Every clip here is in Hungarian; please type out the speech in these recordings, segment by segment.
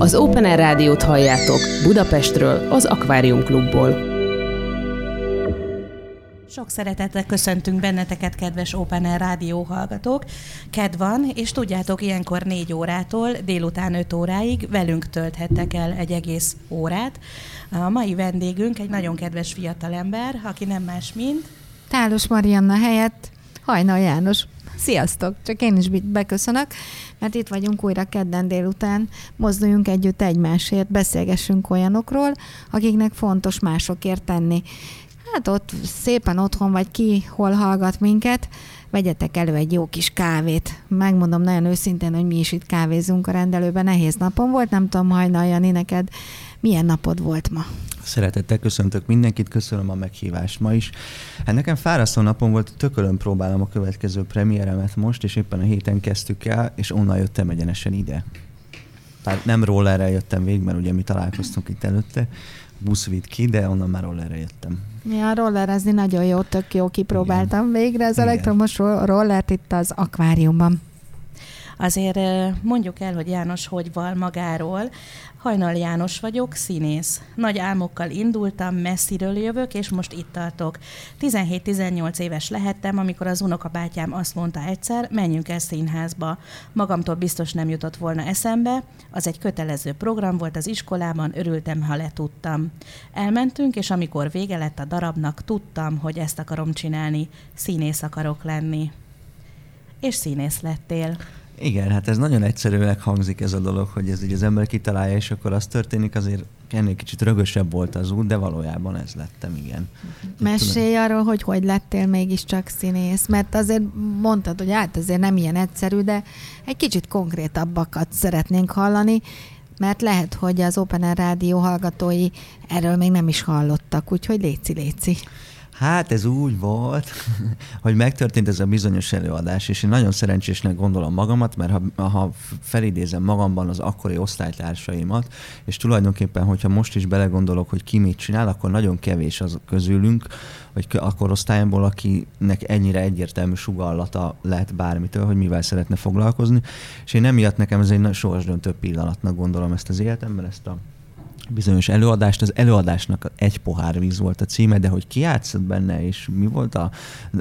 Az Open Air Rádiót halljátok Budapestről, az Akvárium Klubból. Sok szeretettel köszöntünk benneteket, kedves Open Air Rádió hallgatók. Ked van, és tudjátok, ilyenkor négy órától délután 5 óráig velünk tölthettek el egy egész órát. A mai vendégünk egy nagyon kedves fiatalember, aki nem más, mint... Tálos Marianna helyett Hajnal János. Sziasztok! Csak én is beköszönök, mert itt vagyunk újra kedden délután. Mozduljunk együtt egymásért, beszélgessünk olyanokról, akiknek fontos másokért tenni. Hát ott szépen otthon vagy ki, hol hallgat minket, vegyetek elő egy jó kis kávét. Megmondom nagyon őszintén, hogy mi is itt kávézunk a rendelőben. Nehéz napom volt, nem tudom, hajnal Jani, neked milyen napod volt ma? Szeretettel köszöntök mindenkit, köszönöm a meghívást ma is. Hát nekem fárasztó napom volt, tökölön próbálom a következő premiéremet most, és éppen a héten kezdtük el, és onnan jöttem egyenesen ide. Tehát nem rollerrel jöttem végig, mert ugye mi találkoztunk itt előtte, busz vitt ki, de onnan már rollerre jöttem. Ja, rollerezni nagyon jó, tök jó, kipróbáltam Igen. végre az Igen. elektromos rollert itt az akváriumban. Azért mondjuk el, hogy János hogy val magáról. Hajnal János vagyok, színész. Nagy álmokkal indultam, messziről jövök, és most itt tartok. 17-18 éves lehettem, amikor az unokabátyám azt mondta egyszer, menjünk el színházba. Magamtól biztos nem jutott volna eszembe, az egy kötelező program volt az iskolában, örültem, ha letudtam. Elmentünk, és amikor vége lett a darabnak, tudtam, hogy ezt akarom csinálni, színész akarok lenni. És színész lettél. Igen, hát ez nagyon egyszerűnek hangzik ez a dolog, hogy ez így az ember kitalálja, és akkor az történik, azért ennél kicsit rögösebb volt az út, de valójában ez lettem, igen. Mesélj arról, hogy hogy lettél mégiscsak színész, mert azért mondtad, hogy hát azért nem ilyen egyszerű, de egy kicsit konkrétabbakat szeretnénk hallani, mert lehet, hogy az Open Air Rádió hallgatói erről még nem is hallottak, úgyhogy léci, léci. Hát ez úgy volt, hogy megtörtént ez a bizonyos előadás, és én nagyon szerencsésnek gondolom magamat, mert ha, ha felidézem magamban az akkori osztálytársaimat, és tulajdonképpen, hogyha most is belegondolok, hogy ki mit csinál, akkor nagyon kevés az közülünk, vagy a korosztályomból, akinek ennyire egyértelmű sugallata lehet bármitől, hogy mivel szeretne foglalkozni. És én emiatt nekem ez egy sorsdöntő pillanatnak gondolom ezt az életemben, ezt a bizonyos előadást. Az előadásnak egy pohár víz volt a címe, de hogy ki játszott benne, és mi volt a,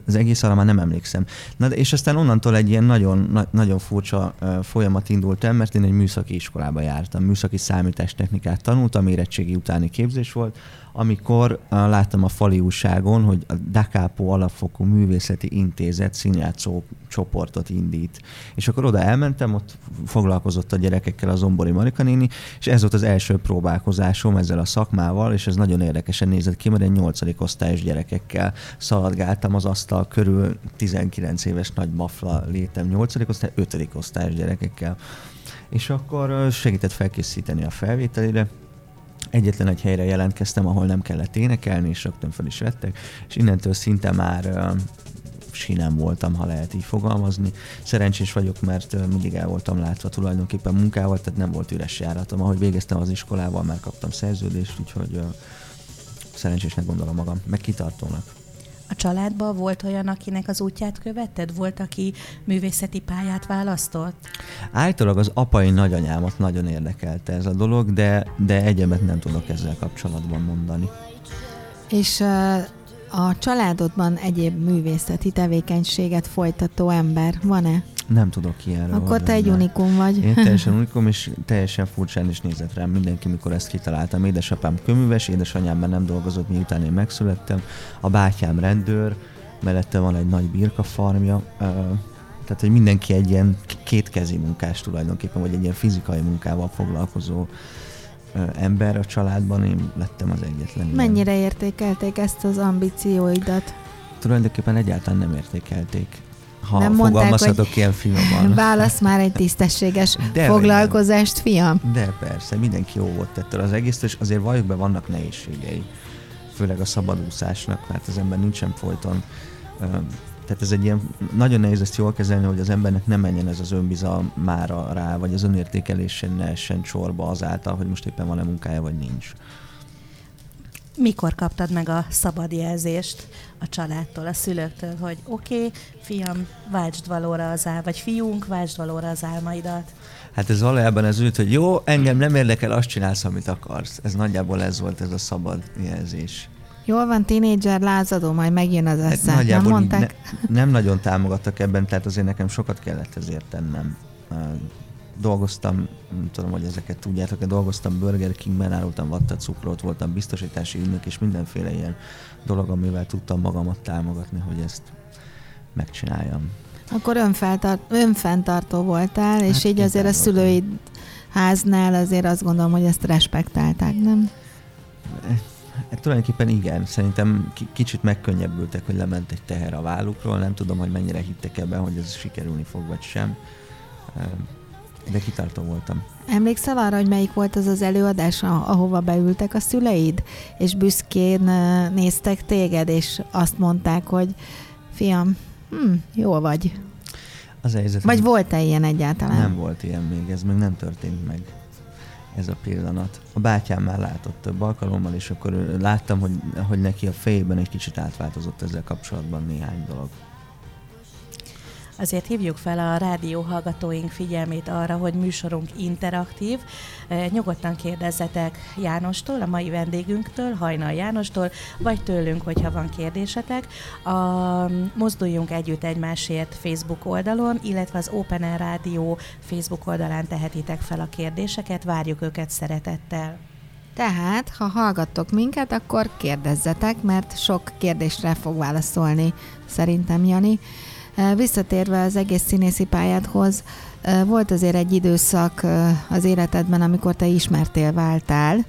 az egész arra már nem emlékszem. Na, és aztán onnantól egy ilyen nagyon, na, nagyon furcsa folyamat indult el, mert én egy műszaki iskolába jártam, műszaki számítástechnikát tanultam, érettségi utáni képzés volt, amikor uh, láttam a fali újságon, hogy a Dakápó Alapfokú Művészeti Intézet színjátszó csoportot indít. És akkor oda elmentem, ott foglalkozott a gyerekekkel az Zombori Marika néni, és ez volt az első próbálkozásom ezzel a szakmával, és ez nagyon érdekesen nézett ki, mert egy nyolcadik osztályos gyerekekkel szaladgáltam az asztal körül, 19 éves nagy mafla létem, nyolcadik osztály, ötödik osztályos gyerekekkel. És akkor segített felkészíteni a felvételére, egyetlen egy helyre jelentkeztem, ahol nem kellett énekelni, és rögtön fel is vettek, és innentől szinte már sinem voltam, ha lehet így fogalmazni. Szerencsés vagyok, mert mindig el voltam látva tulajdonképpen munkával, tehát nem volt üres járatom. Ahogy végeztem az iskolával, már kaptam szerződést, úgyhogy szerencsésnek gondolom magam, meg kitartónak. A családban volt olyan, akinek az útját követted? Volt, aki művészeti pályát választott? Általában az apai nagyanyámat nagyon érdekelte ez a dolog, de, de egyebet nem tudok ezzel kapcsolatban mondani. És a családodban egyéb művészeti tevékenységet folytató ember van-e? Nem tudok ilyenről. Akkor te egy unikum vagy. Én teljesen unikum, és teljesen furcsán is nézett rám mindenki, mikor ezt kitaláltam. Édesapám köműves, édesanyám már nem dolgozott, miután én megszülettem. A bátyám rendőr, mellette van egy nagy birka farmja. Tehát, hogy mindenki egy ilyen kétkezi munkás tulajdonképpen, vagy egy ilyen fizikai munkával foglalkozó ember a családban, én lettem az egyetlen. Mennyire ilyen. értékelték ezt az ambícióidat? Tulajdonképpen egyáltalán nem értékelték ha nem fogalmazhatok hogy ilyen finoman. Válasz már egy tisztességes de foglalkozást, fiam. De persze, mindenki jó volt ettől az egész, és azért valljuk be, vannak nehézségei. Főleg a szabadúszásnak, mert az ember nincsen folyton tehát ez egy ilyen, nagyon nehéz ezt jól kezelni, hogy az embernek nem menjen ez az önbizalmára rá, vagy az önértékelésen ne essen csorba azáltal, hogy most éppen van-e munkája, vagy nincs. Mikor kaptad meg a szabad jelzést a családtól, a szülőktől, hogy oké, okay, fiam, váltsd valóra az ál, vagy fiunk, váltsd valóra az álmaidat? Hát ez valójában ez úgy, hogy jó, engem nem érdekel, azt csinálsz, amit akarsz. Ez nagyjából ez volt ez a szabad jelzés. Jól van, tínédzser, lázadó, majd megjön az esze. Hát nem mondták? Ne, nem nagyon támogattak ebben, tehát azért nekem sokat kellett ezért tennem. Dolgoztam, nem tudom, hogy ezeket tudjátok, de dolgoztam Burger Kingben, árultam vatta cukrot, voltam biztosítási ügynök, és mindenféle ilyen dolog, amivel tudtam magamat támogatni, hogy ezt megcsináljam. Akkor önfeltart, önfenntartó voltál, és hát így azért a szülőid háznál azért azt gondolom, hogy ezt respektálták, nem? Hát tulajdonképpen igen, szerintem kicsit megkönnyebbültek, hogy lement egy teher a vállukról, nem tudom, hogy mennyire hittek ebben, hogy ez sikerülni fog, vagy sem, de kitartó voltam. Emlékszel arra, hogy melyik volt az az előadás, ahova beültek a szüleid, és büszkén néztek téged, és azt mondták, hogy fiam, hm, jó vagy. Az helyzet, Vagy volt-e ilyen egyáltalán? Nem volt ilyen még, ez még nem történt meg ez a pillanat. A bátyám már látott több alkalommal, és akkor láttam, hogy, hogy neki a fejében egy kicsit átváltozott ezzel kapcsolatban néhány dolog. Azért hívjuk fel a rádió hallgatóink figyelmét arra, hogy műsorunk interaktív. Nyugodtan kérdezzetek Jánostól, a mai vendégünktől, Hajnal Jánostól, vagy tőlünk, hogyha van kérdésetek. A Mozduljunk Együtt Egymásért Facebook oldalon, illetve az Open Air Rádió Facebook oldalán tehetitek fel a kérdéseket, várjuk őket szeretettel. Tehát, ha hallgattok minket, akkor kérdezzetek, mert sok kérdésre fog válaszolni szerintem Jani. Visszatérve az egész színészi pályádhoz, volt azért egy időszak az életedben, amikor te ismertél, váltál.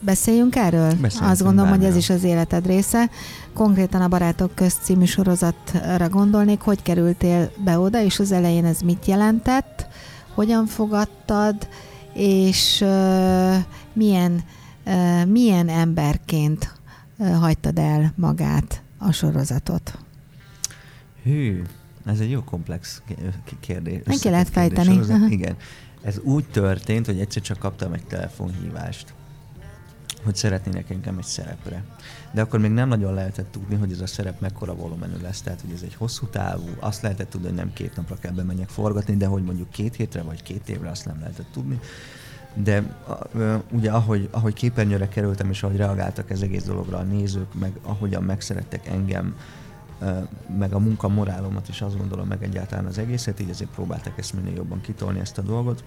Beszéljünk erről? Beszéljünk Azt gondolom, hogy ez is az életed része. Konkrétan a Barátok közt című sorozatra gondolnék, hogy kerültél be oda, és az elején ez mit jelentett, hogyan fogadtad, és milyen, milyen emberként hagytad el magát a sorozatot? Hű, ez egy jó komplex kérdés. Meg kellett fejteni. Igen. Ez úgy történt, hogy egyszer csak kaptam egy telefonhívást, hogy szeretnének engem egy szerepre. De akkor még nem nagyon lehetett tudni, hogy ez a szerep mekkora volumenű lesz, tehát hogy ez egy hosszú távú, azt lehetett tudni, hogy nem két napra kell bemenjek forgatni, de hogy mondjuk két hétre vagy két évre, azt nem lehetett tudni. De ugye ahogy, ahogy képernyőre kerültem, és ahogy reagáltak ez egész dologra a nézők, meg ahogyan megszerettek engem, meg a munkamorálomat is azt gondolom meg egyáltalán az egészet, így azért próbáltak ezt minél jobban kitolni ezt a dolgot.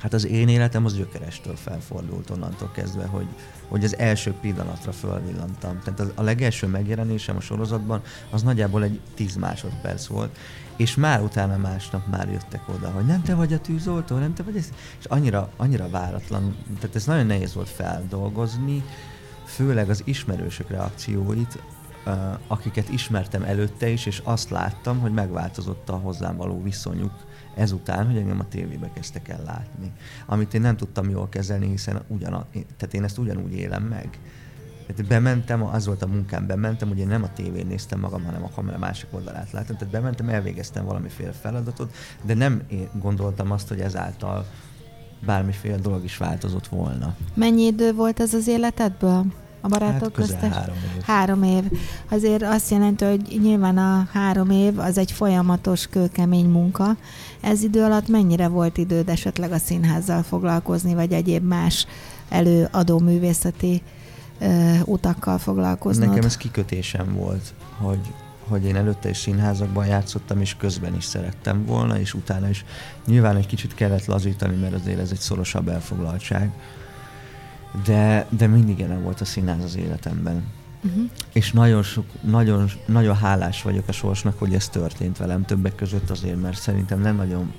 Hát az én életem az gyökerestől felfordult onnantól kezdve, hogy, hogy az első pillanatra fölvillantam. Tehát az, a legelső megjelenésem a sorozatban az nagyjából egy 10 másodperc volt, és már utána másnap már jöttek oda, hogy nem te vagy a tűzoltó, nem te vagy ez, és annyira, annyira váratlan, tehát ez nagyon nehéz volt feldolgozni, főleg az ismerősök reakcióit, akiket ismertem előtte is, és azt láttam, hogy megváltozott a hozzám való viszonyuk ezután, hogy engem a tévébe kezdtek el látni. Amit én nem tudtam jól kezelni, hiszen ugyan, tehát én ezt ugyanúgy élem meg. Tehát bementem, az volt a munkám, bementem, ugye nem a tévén néztem magam, hanem a kamera másik oldalát láttam, tehát bementem, elvégeztem valamiféle feladatot, de nem én gondoltam azt, hogy ezáltal bármiféle dolog is változott volna. Mennyi idő volt ez az életedből? A barátok hát köztes? Három év. három év. Azért azt jelenti, hogy nyilván a három év az egy folyamatos, kőkemény munka. Ez idő alatt mennyire volt időd esetleg a színházzal foglalkozni, vagy egyéb más előadó művészeti ö, utakkal foglalkozni? Nekem ez kikötésem volt, hogy, hogy én előtte is színházakban játszottam, és közben is szerettem volna, és utána is nyilván egy kicsit kellett lazítani, mert azért ez egy szorosabb elfoglaltság de, de mindig jelen volt a színház az életemben. Uh-huh. És nagyon, sok, nagyon, nagyon hálás vagyok a sorsnak, hogy ez történt velem többek között azért, mert szerintem nem nagyon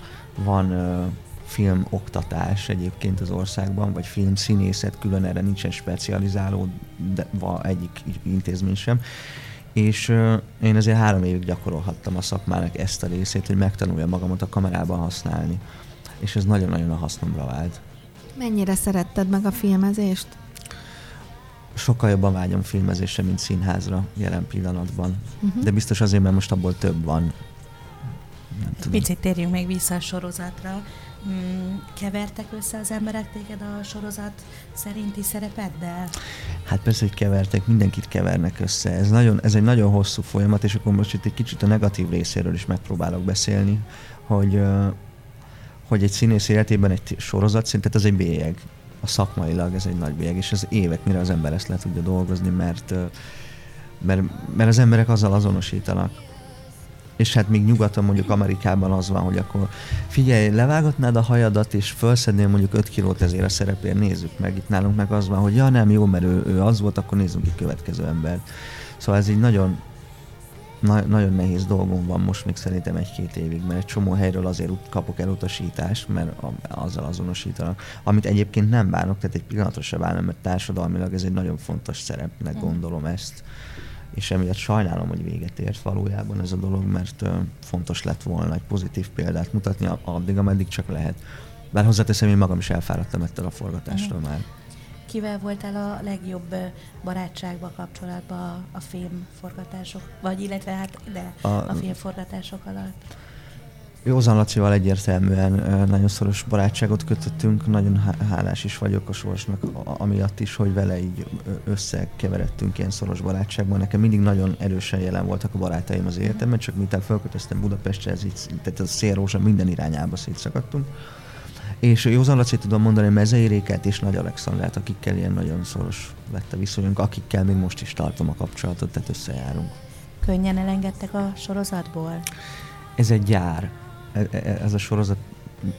van uh, film oktatás egyébként az országban, vagy film színészet, külön erre nincsen specializáló, de va, egyik intézmény sem. És uh, én azért három évig gyakorolhattam a szakmának ezt a részét, hogy megtanuljam magamat a kamerában használni. És ez nagyon-nagyon a hasznomra vált. Mennyire szeretted meg a filmezést? Sokkal jobban vágyom filmezésre, mint színházra jelen pillanatban. Uh-huh. De biztos azért, mert most abból több van. Picit térjünk még vissza a sorozatra. Hmm, kevertek össze az emberek téged a sorozat szerinti szerepeddel? Hát persze, hogy kevertek, mindenkit kevernek össze. Ez, nagyon, ez egy nagyon hosszú folyamat, és akkor most itt egy kicsit a negatív részéről is megpróbálok beszélni, hogy, hogy egy színész életében egy sorozat szintet az egy bélyeg. A szakmailag ez egy nagy bélyeg, és az évek, mire az ember ezt le tudja dolgozni, mert, mert, mert az emberek azzal azonosítanak, és hát még nyugaton mondjuk Amerikában az van, hogy akkor figyelj, levágatnád a hajadat, és felszednél mondjuk 5 kilót ezért a szerepért, nézzük meg. Itt nálunk meg az van, hogy ja nem, jó, mert ő, ő az volt, akkor nézzünk egy következő embert. Szóval ez így nagyon, na, nagyon nehéz dolgom van most még szerintem egy-két évig, mert egy csomó helyről azért kapok elutasítást, mert azzal azonosítanak. Amit egyébként nem bánok, tehát egy pillanatra se bánom, mert társadalmilag ez egy nagyon fontos szerepnek gondolom ezt és emiatt sajnálom, hogy véget ért valójában ez a dolog, mert uh, fontos lett volna egy pozitív példát mutatni addig, ameddig csak lehet. Bár hozzáteszem, én magam is elfáradtam ettől a forgatástól uh-huh. már. Kivel voltál a legjobb barátságba kapcsolatban a, a filmforgatások, vagy illetve hát de a, a filmforgatások alatt? Józan Lacival egyértelműen nagyon szoros barátságot kötöttünk, nagyon hálás is vagyok a sorsnak amiatt is, hogy vele így összekeveredtünk ilyen szoros barátságban. Nekem mindig nagyon erősen jelen voltak a barátaim az életemben, csak miután felkötöztem Budapestre, ez így, tehát a szélrózsa minden irányába szétszakadtunk. És Józan Laci tudom mondani Mezei Réket és Nagy Alexandrát, akikkel ilyen nagyon szoros lett a viszonyunk, akikkel még most is tartom a kapcsolatot, tehát összejárunk. Könnyen elengedtek a sorozatból? Ez egy gyár E, e, ez a sorozat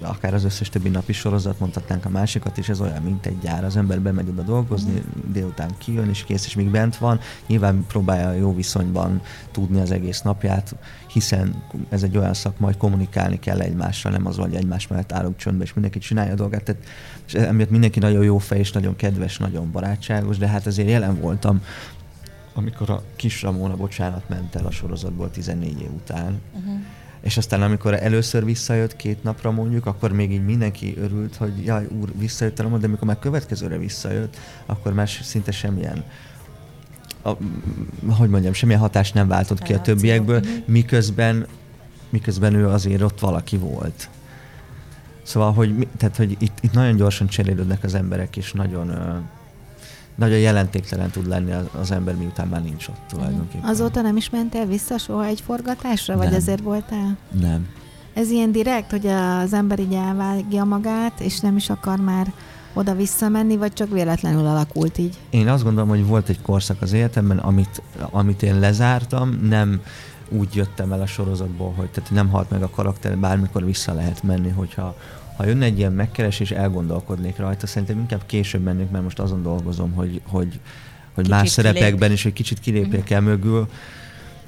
akár az összes többi napi sorozat, mondhatnánk a másikat is, ez olyan, mint egy gyár. Az ember bemegy oda dolgozni, mm. délután kijön, és kész, és még bent van. Nyilván próbálja jó viszonyban tudni az egész napját, hiszen ez egy olyan szakma, hogy kommunikálni kell egymással, nem az, hogy egymás mellett állunk csöndbe, és mindenki csinálja a dolgát. Tehát, és emiatt mindenki nagyon jó fej, és nagyon kedves, nagyon barátságos, de hát azért jelen voltam amikor a kis Ramóna, bocsánat, ment el a sorozatból 14 év után. Uh-huh és aztán amikor először visszajött két napra mondjuk, akkor még így mindenki örült, hogy jaj, úr, visszajött el, de amikor már következőre visszajött, akkor már szinte semmilyen a, hogy mondjam, semmilyen hatást nem váltott ki a többiekből, mhm. miközben, miközben ő azért ott valaki volt. Szóval, hogy, tehát, hogy itt, itt nagyon gyorsan cserélődnek az emberek, és nagyon nagyon jelentéktelen tud lenni az, az ember, miután már nincs ott tulajdonképpen. Azóta nem is mentél vissza soha egy forgatásra, vagy nem. ezért voltál? Nem. Ez ilyen direkt, hogy az ember így elvágja magát, és nem is akar már oda visszamenni, vagy csak véletlenül alakult így? Én azt gondolom, hogy volt egy korszak az életemben, amit, amit én lezártam, nem úgy jöttem el a sorozatból, hogy tehát nem halt meg a karakter, bármikor vissza lehet menni, hogyha ha jönne egy ilyen megkeresés, elgondolkodnék rajta. Szerintem inkább később mennék, mert most azon dolgozom, hogy, hogy, hogy más szerepekben is, hogy kicsit kilépjek uh-huh. el mögül.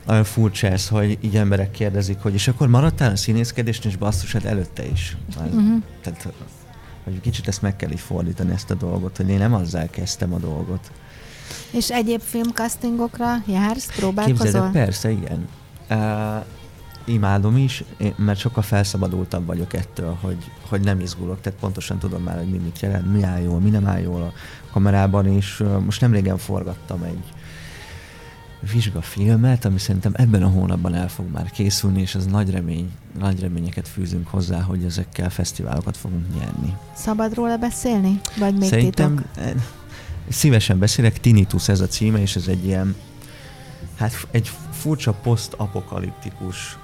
Nagyon furcsa ez, hogy így emberek kérdezik, hogy és akkor maradtál a színészkedésnél, és basszus, hát előtte is. Uh-huh. Tehát, hogy kicsit ezt meg kell így fordítani, ezt a dolgot, hogy én nem azzal kezdtem a dolgot. És egyéb filmcastingokra jársz, próbálkozol? Képzeld, persze, igen. Uh, imádom is, mert sokkal felszabadultabb vagyok ettől, hogy, hogy nem izgulok, tehát pontosan tudom már, hogy mi mit jelent, mi áll jól, mi nem áll jól a kamerában, és most nem régen forgattam egy vizsgafilmet, ami szerintem ebben a hónapban el fog már készülni, és ez nagy remény, nagy reményeket fűzünk hozzá, hogy ezekkel fesztiválokat fogunk nyerni. Szabad róla beszélni? Vagy még Szerintem titok? Eh, szívesen beszélek, Tinnitus ez a címe, és ez egy ilyen, hát egy furcsa posztapokaliptikus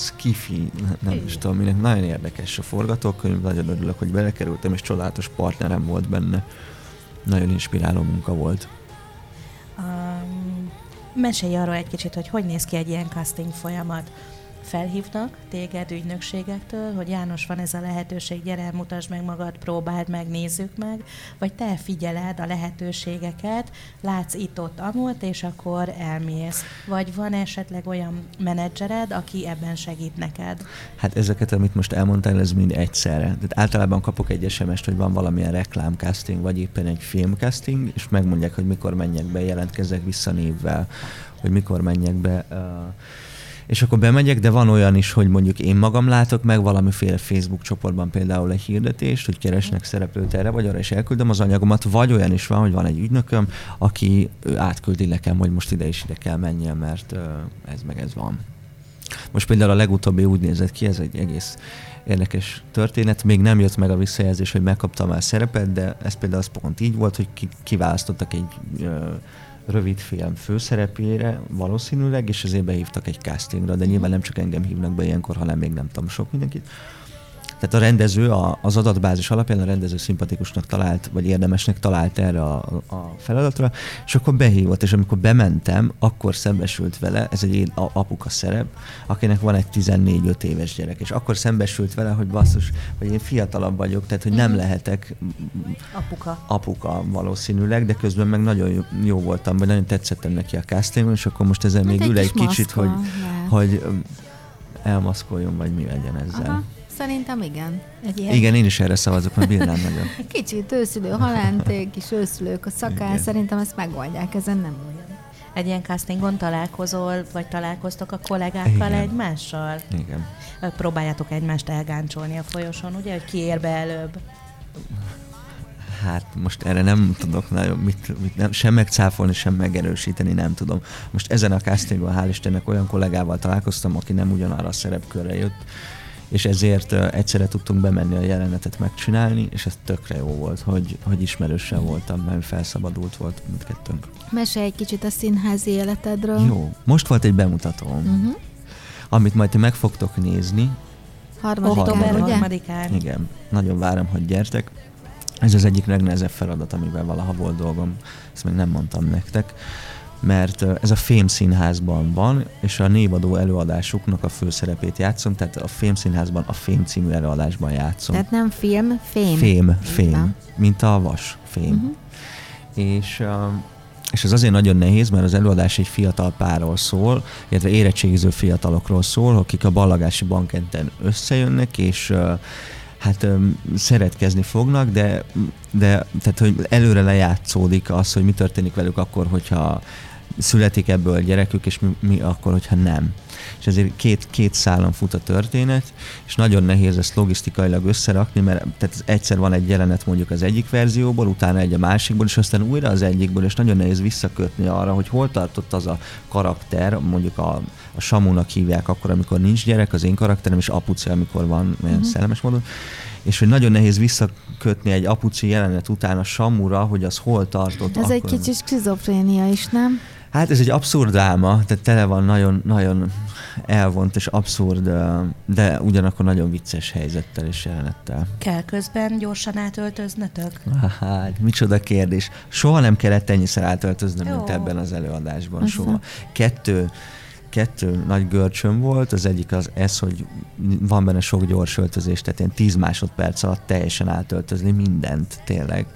skifi, nem is tudom minek, nagyon érdekes a forgatókönyv, nagyon örülök, hogy belekerültem, és csodálatos partnerem volt benne. Nagyon inspiráló munka volt. Um, mesélj arról egy kicsit, hogy hogy néz ki egy ilyen casting folyamat felhívnak téged ügynökségektől, hogy János, van ez a lehetőség, gyere, mutasd meg magad, próbáld meg, nézzük meg, vagy te figyeled a lehetőségeket, látsz itt-ott amúlt, és akkor elmész. Vagy van esetleg olyan menedzsered, aki ebben segít neked? Hát ezeket, amit most elmondtál, ez mind egyszerre. Tehát általában kapok egy sms hogy van valamilyen reklámcasting, vagy éppen egy filmcasting, és megmondják, hogy mikor menjek be, jelentkezek vissza névvel, hogy mikor menjek be. Uh, és akkor bemegyek, de van olyan is, hogy mondjuk én magam látok meg valamiféle Facebook csoportban például egy hirdetést, hogy keresnek szereplőt erre vagy arra, és elküldöm az anyagomat, vagy olyan is van, hogy van egy ügynököm, aki átküldi nekem, hogy most ide is ide kell menjen, mert ez meg ez van. Most például a legutóbbi úgy nézett ki, ez egy egész érdekes történet. Még nem jött meg a visszajelzés, hogy megkaptam már szerepet, de ez például az pont így volt, hogy ki, kiválasztottak egy ö, rövid film főszerepére valószínűleg, és ezért behívtak egy castingra, de nyilván nem csak engem hívnak be ilyenkor, hanem még nem tudom sok mindenkit. Tehát a rendező a, az adatbázis alapján a rendező szimpatikusnak talált, vagy érdemesnek talált erre a, a feladatra, és akkor behívott, és amikor bementem, akkor szembesült vele, ez egy én apuka szerep, akinek van egy 14-5 éves gyerek, és akkor szembesült vele, hogy basszus, hogy én fiatalabb vagyok, tehát hogy nem mhm. lehetek apuka, apuka valószínűleg, de közben meg nagyon jó, voltam, vagy nagyon tetszettem neki a castingon, és akkor most ezen még ül egy kicsit, hogy, hogy elmaszkoljon, vagy mi legyen ezzel. Aha. Szerintem igen. Egy ilyen... Igen, én is erre szavazok, mert bírnám nagyon. Kicsit őszülő halánték, kis őszülők a szakál, szerintem ezt megoldják, ezen nem olyan. Egy ilyen castingon találkozol, vagy találkoztok a kollégákkal Igen. egymással? Igen. Próbáljátok egymást elgáncsolni a folyosón, ugye, hogy ki ér be előbb? Hát most erre nem tudok nagyon mit, mit nem, sem megcáfolni, sem megerősíteni, nem tudom. Most ezen a castingon hál' Istennek olyan kollégával találkoztam, aki nem ugyanarra a szerepkörre jött, és ezért egyszerre tudtunk bemenni a jelenetet megcsinálni, és ez tökre jó volt, hogy, hogy ismerősen voltam, mert felszabadult volt mindkettőnk. Mesélj egy kicsit a színházi életedről. Jó, most volt egy bemutató, uh-huh. amit majd ti meg fogtok nézni. Harmadikán, ugye? Harmadikán. Igen, nagyon várom, hogy gyertek. Ez az egyik legnehezebb feladat, amivel valaha volt dolgom, ezt még nem mondtam nektek mert ez a Fém Színházban van, és a névadó előadásuknak a főszerepét játszom, tehát a Fém Színházban a Fém című előadásban játszom. Tehát nem film, fém. Fém, fém, mint a vas, fém. Uh-huh. És és ez azért nagyon nehéz, mert az előadás egy fiatal párról szól, illetve érettségiző fiatalokról szól, akik a ballagási bankenten összejönnek, és hát szeretkezni fognak, de, de tehát, hogy előre lejátszódik az, hogy mi történik velük akkor, hogyha születik ebből gyerekük, és mi, mi akkor, hogyha nem. És ezért két, két szálon fut a történet, és nagyon nehéz ezt logisztikailag összerakni, mert tehát egyszer van egy jelenet mondjuk az egyik verzióból, utána egy a másikból, és aztán újra az egyikből, és nagyon nehéz visszakötni arra, hogy hol tartott az a karakter, mondjuk a, a Samunak hívják akkor, amikor nincs gyerek, az én karakterem, és apuci, amikor van, uh-huh. szellemes módon és hogy nagyon nehéz visszakötni egy apuci jelenet után a Samura, hogy az hol tartott. Ez akkor. egy kicsit skizofrénia is, nem? Hát ez egy abszurd álma, tehát tele van nagyon, nagyon elvont és abszurd, de ugyanakkor nagyon vicces helyzettel és jelenettel. Kell közben gyorsan átöltöznötök? Hát, micsoda kérdés. Soha nem kellett ennyiszer átöltöznöm, Jó. mint ebben az előadásban. Uh-huh. Soha. Kettő, kettő nagy görcsöm volt, az egyik az ez, hogy van benne sok gyors öltözés, tehát én tíz másodperc alatt teljesen átöltözni mindent, tényleg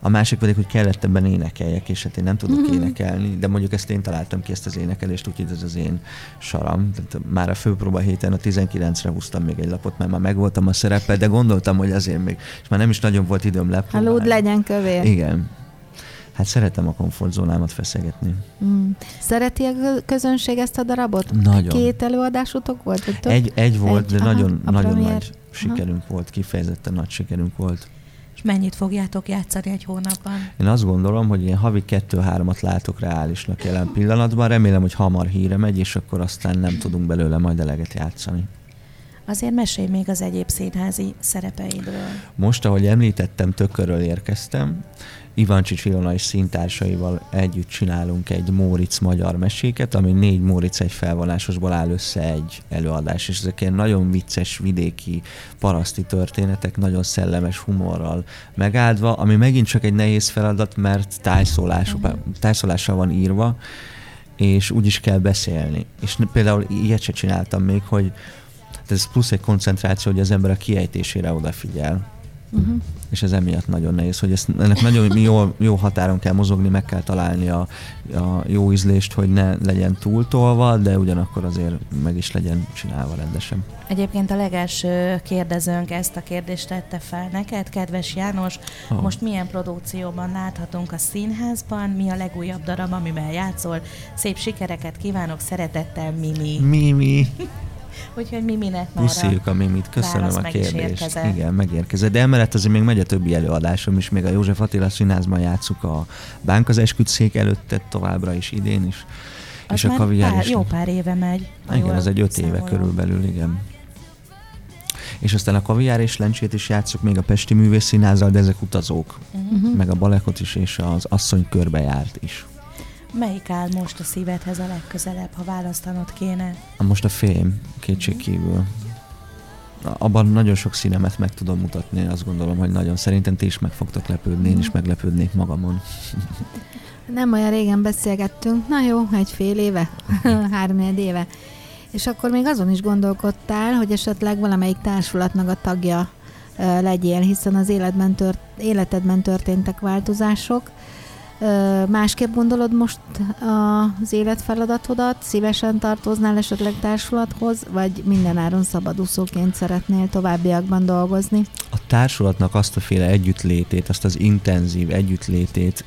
a másik pedig, hogy kellett ebben énekeljek, és hát én nem tudok mm-hmm. énekelni, de mondjuk ezt én találtam ki, ezt az énekelést, úgyhogy ez az én saram. Tehát már a főpróba héten a 19-re húztam még egy lapot, mert már megvoltam a szerepe, de gondoltam, hogy azért még, és már nem is nagyon volt időm lepróbálni. Halód legyen kövér. Igen. Hát szeretem a komfortzónámat feszegetni. Mm. Szereti a közönség ezt a darabot? Nagyon. Két előadásutok volt? Vagy több? Egy, egy volt, egy, de aha, nagyon, nagyon nagy sikerünk aha. volt, kifejezetten nagy sikerünk volt. És mennyit fogjátok játszani egy hónapban? Én azt gondolom, hogy én havi kettő-háromat látok reálisnak jelen pillanatban. Remélem, hogy hamar híre megy, és akkor aztán nem tudunk belőle majd eleget játszani. Azért mesélj még az egyéb színházi szerepeidről. Most, ahogy említettem, tökörről érkeztem. Ivancsics Ilona és színtársaival együtt csinálunk egy Móricz magyar meséket, ami négy Móricz egy felvonásosból áll össze egy előadás, és ezek ilyen nagyon vicces vidéki paraszti történetek, nagyon szellemes humorral megáldva, ami megint csak egy nehéz feladat, mert tájszólás, uh-huh. tájszólással van írva, és úgy is kell beszélni. És például ilyet se csináltam még, hogy ez plusz egy koncentráció, hogy az ember a kiejtésére odafigyel Uh-huh. És ez emiatt nagyon nehéz, hogy ezt, ennek nagyon jó, jó határon kell mozogni, meg kell találni a, a jó ízlést, hogy ne legyen túltolva, de ugyanakkor azért meg is legyen csinálva rendesen. Egyébként a legelső kérdezőnk ezt a kérdést tette fel neked, kedves János. Oh. Most milyen produkcióban láthatunk a színházban? Mi a legújabb darab, amiben játszol? Szép sikereket kívánok, szeretettel Mimi. Mimi. Úgyhogy Miminek már Visszajük a Mimit, köszönöm a kérdést. Igen, megérkezett. De emellett azért még megy a többi előadásom is, még a József Attila színházban játszuk a Bánk az esküdszék előtt továbbra is idén is Az és a kaviár pár, is. jó pár éve megy. Igen, az egy öt éve számolom. körülbelül, igen. És aztán a kaviár és lencsét is játszok még a Pesti Művészszínházzal, de ezek utazók. Uh-huh. Meg a balekot is, és az asszony körbejárt is. Melyik áll most a szívedhez a legközelebb, ha választanod kéne? Most a fém, kétségkívül. Abban nagyon sok színemet meg tudom mutatni, azt gondolom, hogy nagyon szerintem ti is meg fogtok lepődni, én is meglepődnék magamon. Nem olyan régen beszélgettünk, na jó, egy fél éve, három éve. És akkor még azon is gondolkodtál, hogy esetleg valamelyik társulatnak a tagja legyél, hiszen az életben tört, életedben történtek változások. Másképp gondolod most az életfeladatodat? Szívesen tartoznál esetleg társulathoz, vagy mindenáron szabadúszóként szeretnél továbbiakban dolgozni? A társulatnak azt a féle együttlétét, azt az intenzív együttlétét,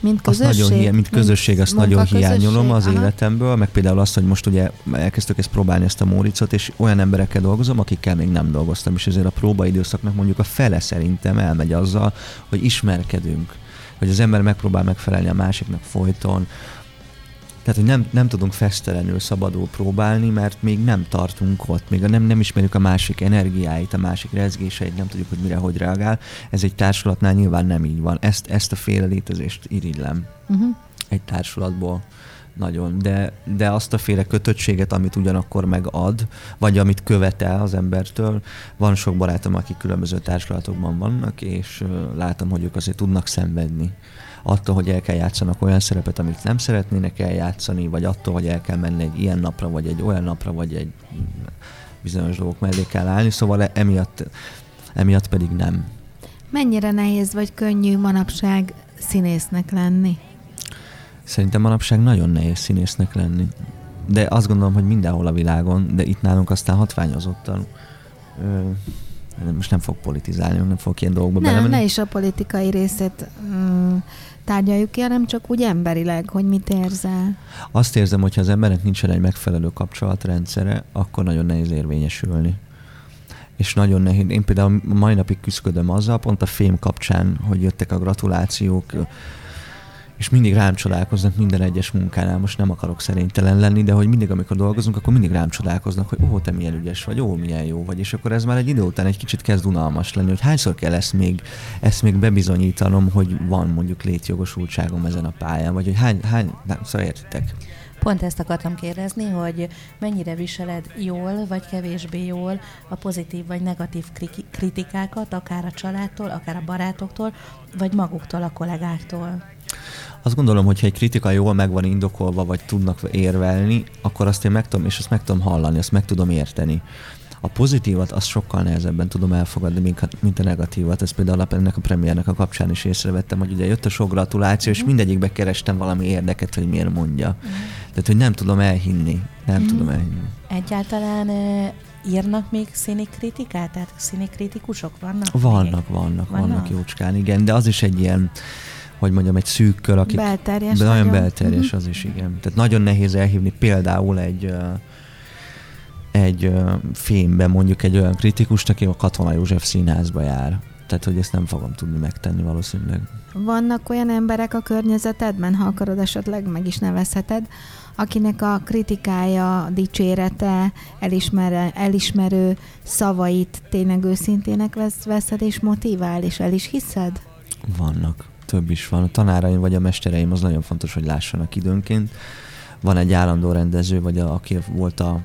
Mint azt közösség? nagyon, hi- mint közösség, azt nagyon hiányolom az Aha. életemből, meg például azt, hogy most ugye elkezdtük ezt próbálni, ezt a Móricot, és olyan emberekkel dolgozom, akikkel még nem dolgoztam, és ezért a próbaidőszaknak mondjuk a fele szerintem elmegy azzal, hogy ismerkedünk, hogy az ember megpróbál megfelelni a másiknak folyton, tehát, hogy nem, nem tudunk fesztelenül szabadul próbálni, mert még nem tartunk ott, még nem, nem ismerjük a másik energiáit, a másik rezgéseit, nem tudjuk, hogy mire, hogy reagál. Ez egy társulatnál nyilván nem így van. Ezt, ezt a féle létezést irigylem Uh-huh. egy társulatból nagyon, de, de azt a féle kötöttséget, amit ugyanakkor megad, vagy amit követel az embertől, van sok barátom, akik különböző társulatokban vannak, és látom, hogy ők azért tudnak szenvedni. Attól, hogy el kell játszanak olyan szerepet, amit nem szeretnének eljátszani, vagy attól, hogy el kell menni egy ilyen napra, vagy egy olyan napra, vagy egy bizonyos dolgok mellé kell állni, szóval emiatt, emiatt pedig nem. Mennyire nehéz vagy könnyű manapság színésznek lenni? Szerintem manapság nagyon nehéz színésznek lenni. De azt gondolom, hogy mindenhol a világon, de itt nálunk aztán hatványozottan. Ö, most nem fog politizálni, nem fog ilyen dolgokba Nem, belemenni. ne is a politikai részét mm, tárgyaljuk ki, hanem csak úgy emberileg, hogy mit érzel. Azt érzem, hogy ha az embernek nincsen egy megfelelő kapcsolatrendszere, akkor nagyon nehéz érvényesülni. És nagyon nehéz. Én például mai napig küzdködöm azzal, pont a fém kapcsán, hogy jöttek a gratulációk, és mindig rám csodálkoznak minden egyes munkánál. Most nem akarok szerénytelen lenni, de hogy mindig, amikor dolgozunk, akkor mindig rám csodálkoznak, hogy ó, te milyen ügyes vagy, ó, milyen jó vagy. És akkor ez már egy idő után egy kicsit kezd unalmas lenni, hogy hányszor kell ezt még, ezt még bebizonyítanom, hogy van mondjuk létjogosultságom ezen a pályán, vagy hogy hány, hány nem, szóval értitek. Pont ezt akartam kérdezni, hogy mennyire viseled jól vagy kevésbé jól a pozitív vagy negatív kri- kritikákat, akár a családtól, akár a barátoktól, vagy maguktól, a kollégáktól. Azt gondolom, hogy ha egy kritika jól meg van indokolva, vagy tudnak érvelni, akkor azt én meg tudom, és azt meg tudom hallani, azt meg tudom érteni. A pozitívat azt sokkal nehezebben tudom elfogadni, mint- a negatívat. Ez például ennek a premiernek a kapcsán is észrevettem, hogy ugye jött a sok gratuláció, és mindegyikbe kerestem valami érdeket, hogy miért mondja. Tehát, hogy nem tudom elhinni. Nem Mhm. tudom elhinni. Egyáltalán írnak még színi kritikát? Tehát színi kritikusok vannak? Vannak, még? vannak, vannak, Vannak? jócskán, igen, de az is egy ilyen, hogy mondjam, egy szűk kör, akik... Belterjes De nagyon nagyon. belterjes Mhm. az is, igen. Tehát nagyon nehéz elhívni például egy egy ö, filmben mondjuk egy olyan kritikust, aki a Katona József színházba jár. Tehát, hogy ezt nem fogom tudni megtenni valószínűleg. Vannak olyan emberek a környezetedben, ha akarod esetleg meg is nevezheted, akinek a kritikája, dicsérete, elismer, elismerő szavait tényleg őszintének vesz, veszed és motivál, és el is hiszed? Vannak. Több is van. A tanáraim vagy a mestereim az nagyon fontos, hogy lássanak időnként. Van egy állandó rendező, vagy a, aki volt a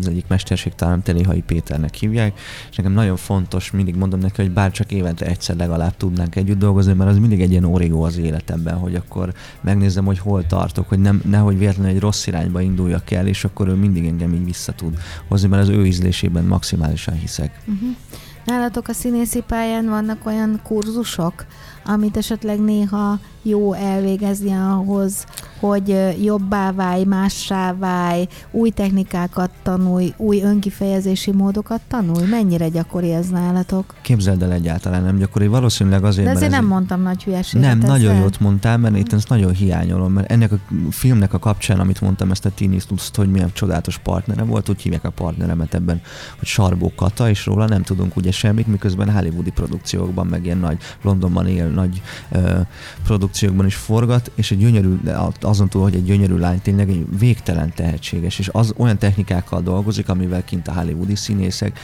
az egyik mesterség talán Telihai Péternek hívják, és nekem nagyon fontos, mindig mondom neki, hogy bár csak évente egyszer legalább tudnánk együtt dolgozni, mert az mindig egy ilyen origó az életemben, hogy akkor megnézem, hogy hol tartok, hogy nem, nehogy véletlenül egy rossz irányba induljak el, és akkor ő mindig engem így vissza tud hozni, mert az ő ízlésében maximálisan hiszek. Uh-huh. Nálatok a színészi pályán vannak olyan kurzusok, amit esetleg néha jó elvégezni ahhoz, hogy jobbá válj, mássá válj, új technikákat tanulj, új önkifejezési módokat tanulj? Mennyire gyakori ez nálatok? Képzeld el egyáltalán nem gyakori, valószínűleg azért, De mert azért ez nem egy- mondtam nagy hülyeséget Nem, ezzel. nagyon jót mondtál, mert itt ezt nagyon hiányolom, mert ennek a filmnek a kapcsán, amit mondtam, ezt a Tinnitus-t, hogy milyen csodálatos partnere volt, úgy hívják a partneremet ebben, hogy Sarbó Kata, és róla nem tudunk ugye semmit, miközben hollywoodi produkciókban, meg ilyen nagy, Londonban él nagy ö, produkciókban is forgat, és egy gyönyörű, azon túl, hogy egy gyönyörű lány tényleg egy végtelen tehetséges, és az olyan technikákkal dolgozik, amivel kint a hollywoodi színészek,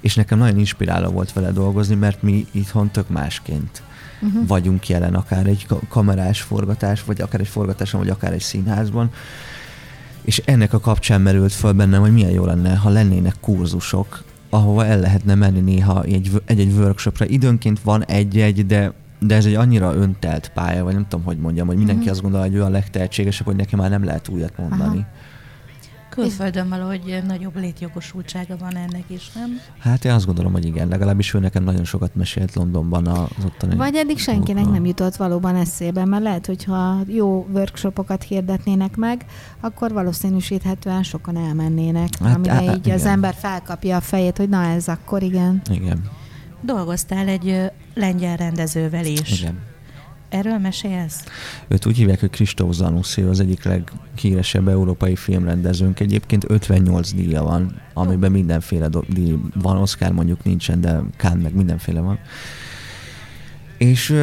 és nekem nagyon inspiráló volt vele dolgozni, mert mi itthon tök másként uh-huh. vagyunk jelen, akár egy kamerás forgatás, vagy akár egy forgatáson, vagy akár egy színházban. És ennek a kapcsán merült föl bennem, hogy milyen jó lenne, ha lennének kurzusok, ahova el lehetne menni néha egy-egy workshopra. Időnként van egy-egy, de de ez egy annyira öntelt pálya, vagy nem tudom, hogy mondjam, hogy mindenki uh-huh. azt gondolja, hogy ő a legtehetségesebb, hogy neki már nem lehet újat mondani. Aha. Külföldön valahogy nagyobb létjogosultsága van ennek is, nem? Hát én azt gondolom, hogy igen. Legalábbis ő nekem nagyon sokat mesélt Londonban az ottani. Vagy eddig senkinek nem jutott valóban eszébe, mert lehet, hogyha jó workshopokat hirdetnének meg, akkor valószínűsíthetően sokan elmennének, hát, amire á, így igen. az ember felkapja a fejét, hogy na ez akkor igen. Igen. Dolgoztál egy lengyel rendezővel is. Igen. Erről mesélsz? Őt úgy hívják, hogy Kristóf Zanussi, az egyik leghíresebb európai filmrendezőnk. Egyébként 58 díja van, amiben mindenféle díj van. Oscar mondjuk nincsen, de Kán meg mindenféle van. És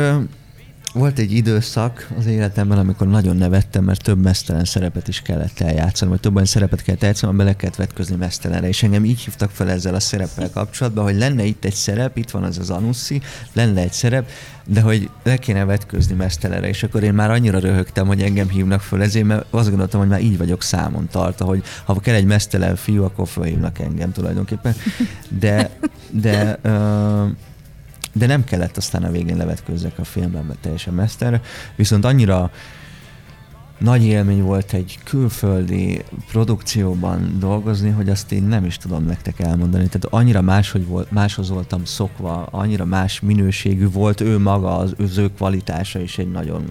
volt egy időszak az életemben, amikor nagyon nevettem, mert több mesztelen szerepet is kellett eljátszani, vagy több olyan szerepet kellett eljátszani, amiben le kellett vetközni mesztelenre. És engem így hívtak fel ezzel a szereppel kapcsolatban, hogy lenne itt egy szerep, itt van az az Anussi, lenne egy szerep, de hogy le kéne vetközni mesztelenre, és akkor én már annyira röhögtem, hogy engem hívnak föl ezért, mert azt gondoltam, hogy már így vagyok számon tartva, hogy ha kell egy mesztelen fiú, akkor fölhívnak engem tulajdonképpen. De, de uh, de nem kellett aztán a végén levetkőzzek a filmben, mert teljesen meszter. Viszont annyira nagy élmény volt egy külföldi produkcióban dolgozni, hogy azt én nem is tudom nektek elmondani. Tehát annyira máshogy volt, máshoz voltam szokva, annyira más minőségű volt ő maga, az, az ő kvalitása is egy nagyon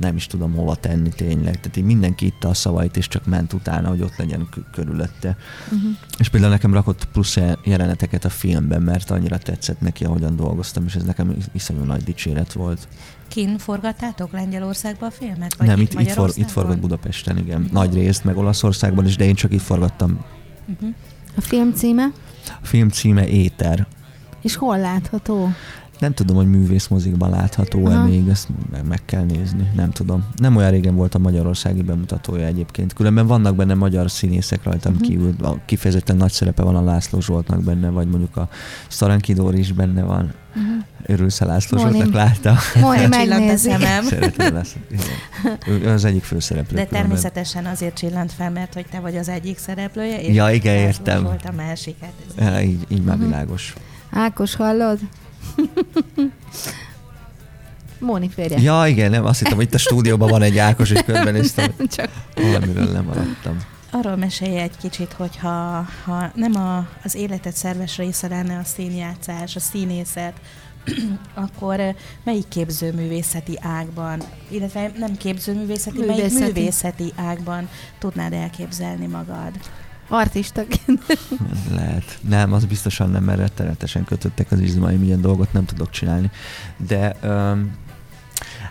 nem is tudom hova tenni tényleg. Tehát így mindenki itta a szavait, és csak ment utána, hogy ott legyen körülötte. Uh-huh. És például nekem rakott plusz jeleneteket a filmben, mert annyira tetszett neki, ahogyan dolgoztam, és ez nekem iszonyú nagy dicséret volt. Kin forgattátok Lengyelországban a filmet? Vagy nem, itt, itt, for, itt forgott Budapesten, igen. Uh-huh. Nagy részt, meg Olaszországban is, de én csak itt forgattam. Uh-huh. A film címe? A film címe Éter. És hol látható? Nem tudom, hogy művészmozikban látható-e még, ezt meg kell nézni, nem tudom. Nem olyan régen volt a magyarországi bemutatója egyébként. Különben vannak benne magyar színészek rajtam uh-huh. kívül, a kifejezetten nagy szerepe van a László Zsoltnak benne, vagy mondjuk a Sztaranki Dóri is benne van. Uh-huh. Örülsz a László Moni, Zsoltnak látta? Moni megnézi. Szeretem lesz. Ő az egyik főszereplő. De természetesen azért csillant fel, mert hogy te vagy az egyik szereplője, és ja, igen, értem. volt a másik. Hát ez ja, így, így már uh-huh. világos. Ákos, hallod? Móni férje. Ja, igen, nem, azt hittem, hogy itt a stúdióban van egy Ákos, és körbenéztem. nem, csak... Valamiről nem maradtam. Arról mesélj egy kicsit, hogy ha, ha nem a, az életed szerves része lenne a színjátszás, a színészet, akkor melyik képzőművészeti ágban, illetve nem képzőművészeti, művészeti. melyik művészeti ágban tudnád elképzelni magad? Artistaként. Lehet. Nem, az biztosan nem, mert rettenetesen kötöttek az izmaim, ilyen dolgot nem tudok csinálni. De um,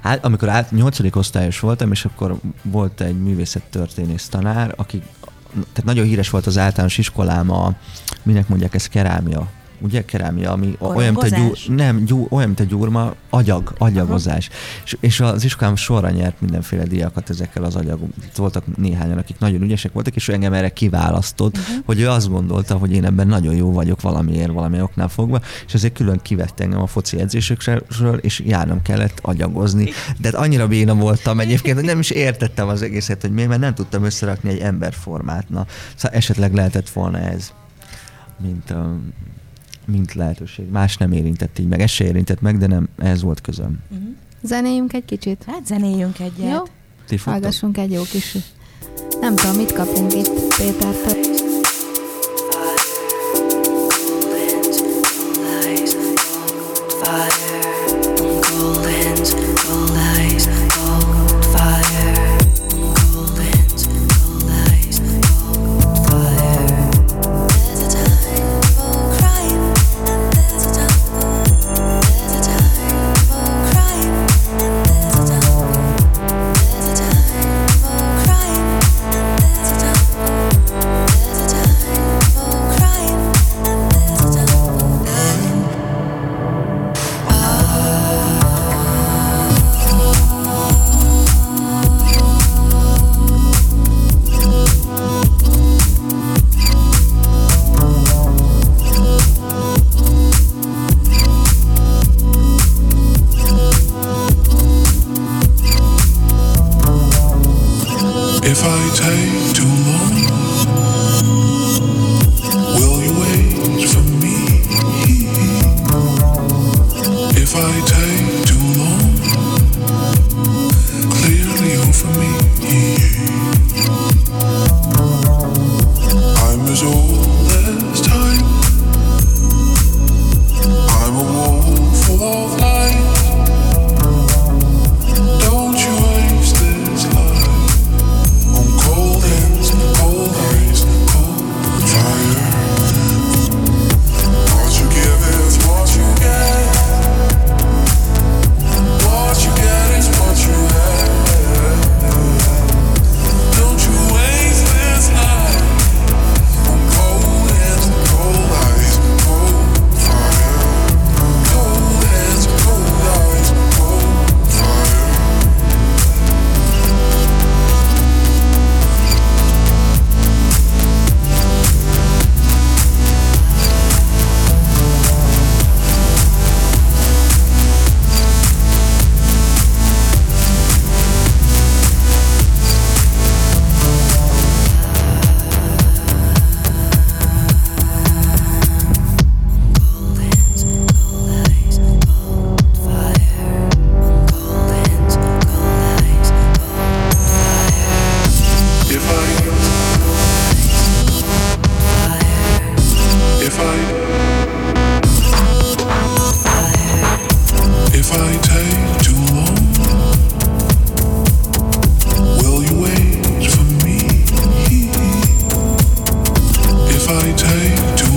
hát, amikor át, 8. osztályos voltam, és akkor volt egy művészettörténész tanár, aki tehát nagyon híres volt az általános iskolám a, minek mondják, ez kerámia ugye kerámia, ami olyan, mint a gyúr, nem, gyúr, olyan, mint a gyurma, agyag, agyagozás. És, és az iskolám sorra nyert mindenféle diákat ezekkel az agyag. Voltak néhányan, akik nagyon ügyesek voltak, és ő engem erre kiválasztott, uh-huh. hogy ő azt gondolta, hogy én ebben nagyon jó vagyok valamiért, valami oknál fogva, és ezért külön kivett engem a foci edzésekről, és járnom kellett agyagozni. De hát annyira béna voltam egyébként, hogy nem is értettem az egészet, hogy miért, mert nem tudtam összerakni egy emberformát. Na, szóval esetleg lehetett volna ez mint a, mint lehetőség. Más nem érintett így meg, ez se érintett meg, de nem, ez volt közöm. Uh-huh. Zenéljünk egy kicsit? Hát zenéljünk egyet. Jó? Ti Hallgassunk egy jó kis... Nem tudom, mit kapunk itt Pétertől. if I take to to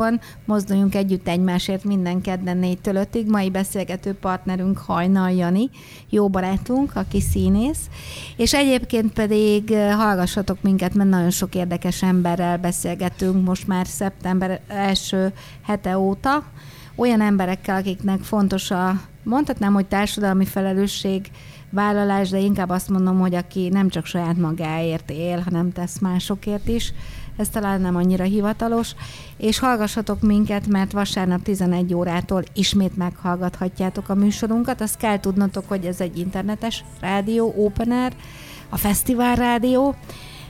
Rádióban. Mozduljunk együtt egymásért minden kedden 4-től 5-ig. Mai beszélgető partnerünk Hajnal Jani, jó barátunk, aki színész. És egyébként pedig eh, hallgassatok minket, mert nagyon sok érdekes emberrel beszélgetünk most már szeptember első hete óta. Olyan emberekkel, akiknek fontos a, mondhatnám, hogy társadalmi felelősség, vállalás, de inkább azt mondom, hogy aki nem csak saját magáért él, hanem tesz másokért is ez talán nem annyira hivatalos, és hallgassatok minket, mert vasárnap 11 órától ismét meghallgathatjátok a műsorunkat. Azt kell tudnotok, hogy ez egy internetes rádió, open air, a Fesztivál Rádió,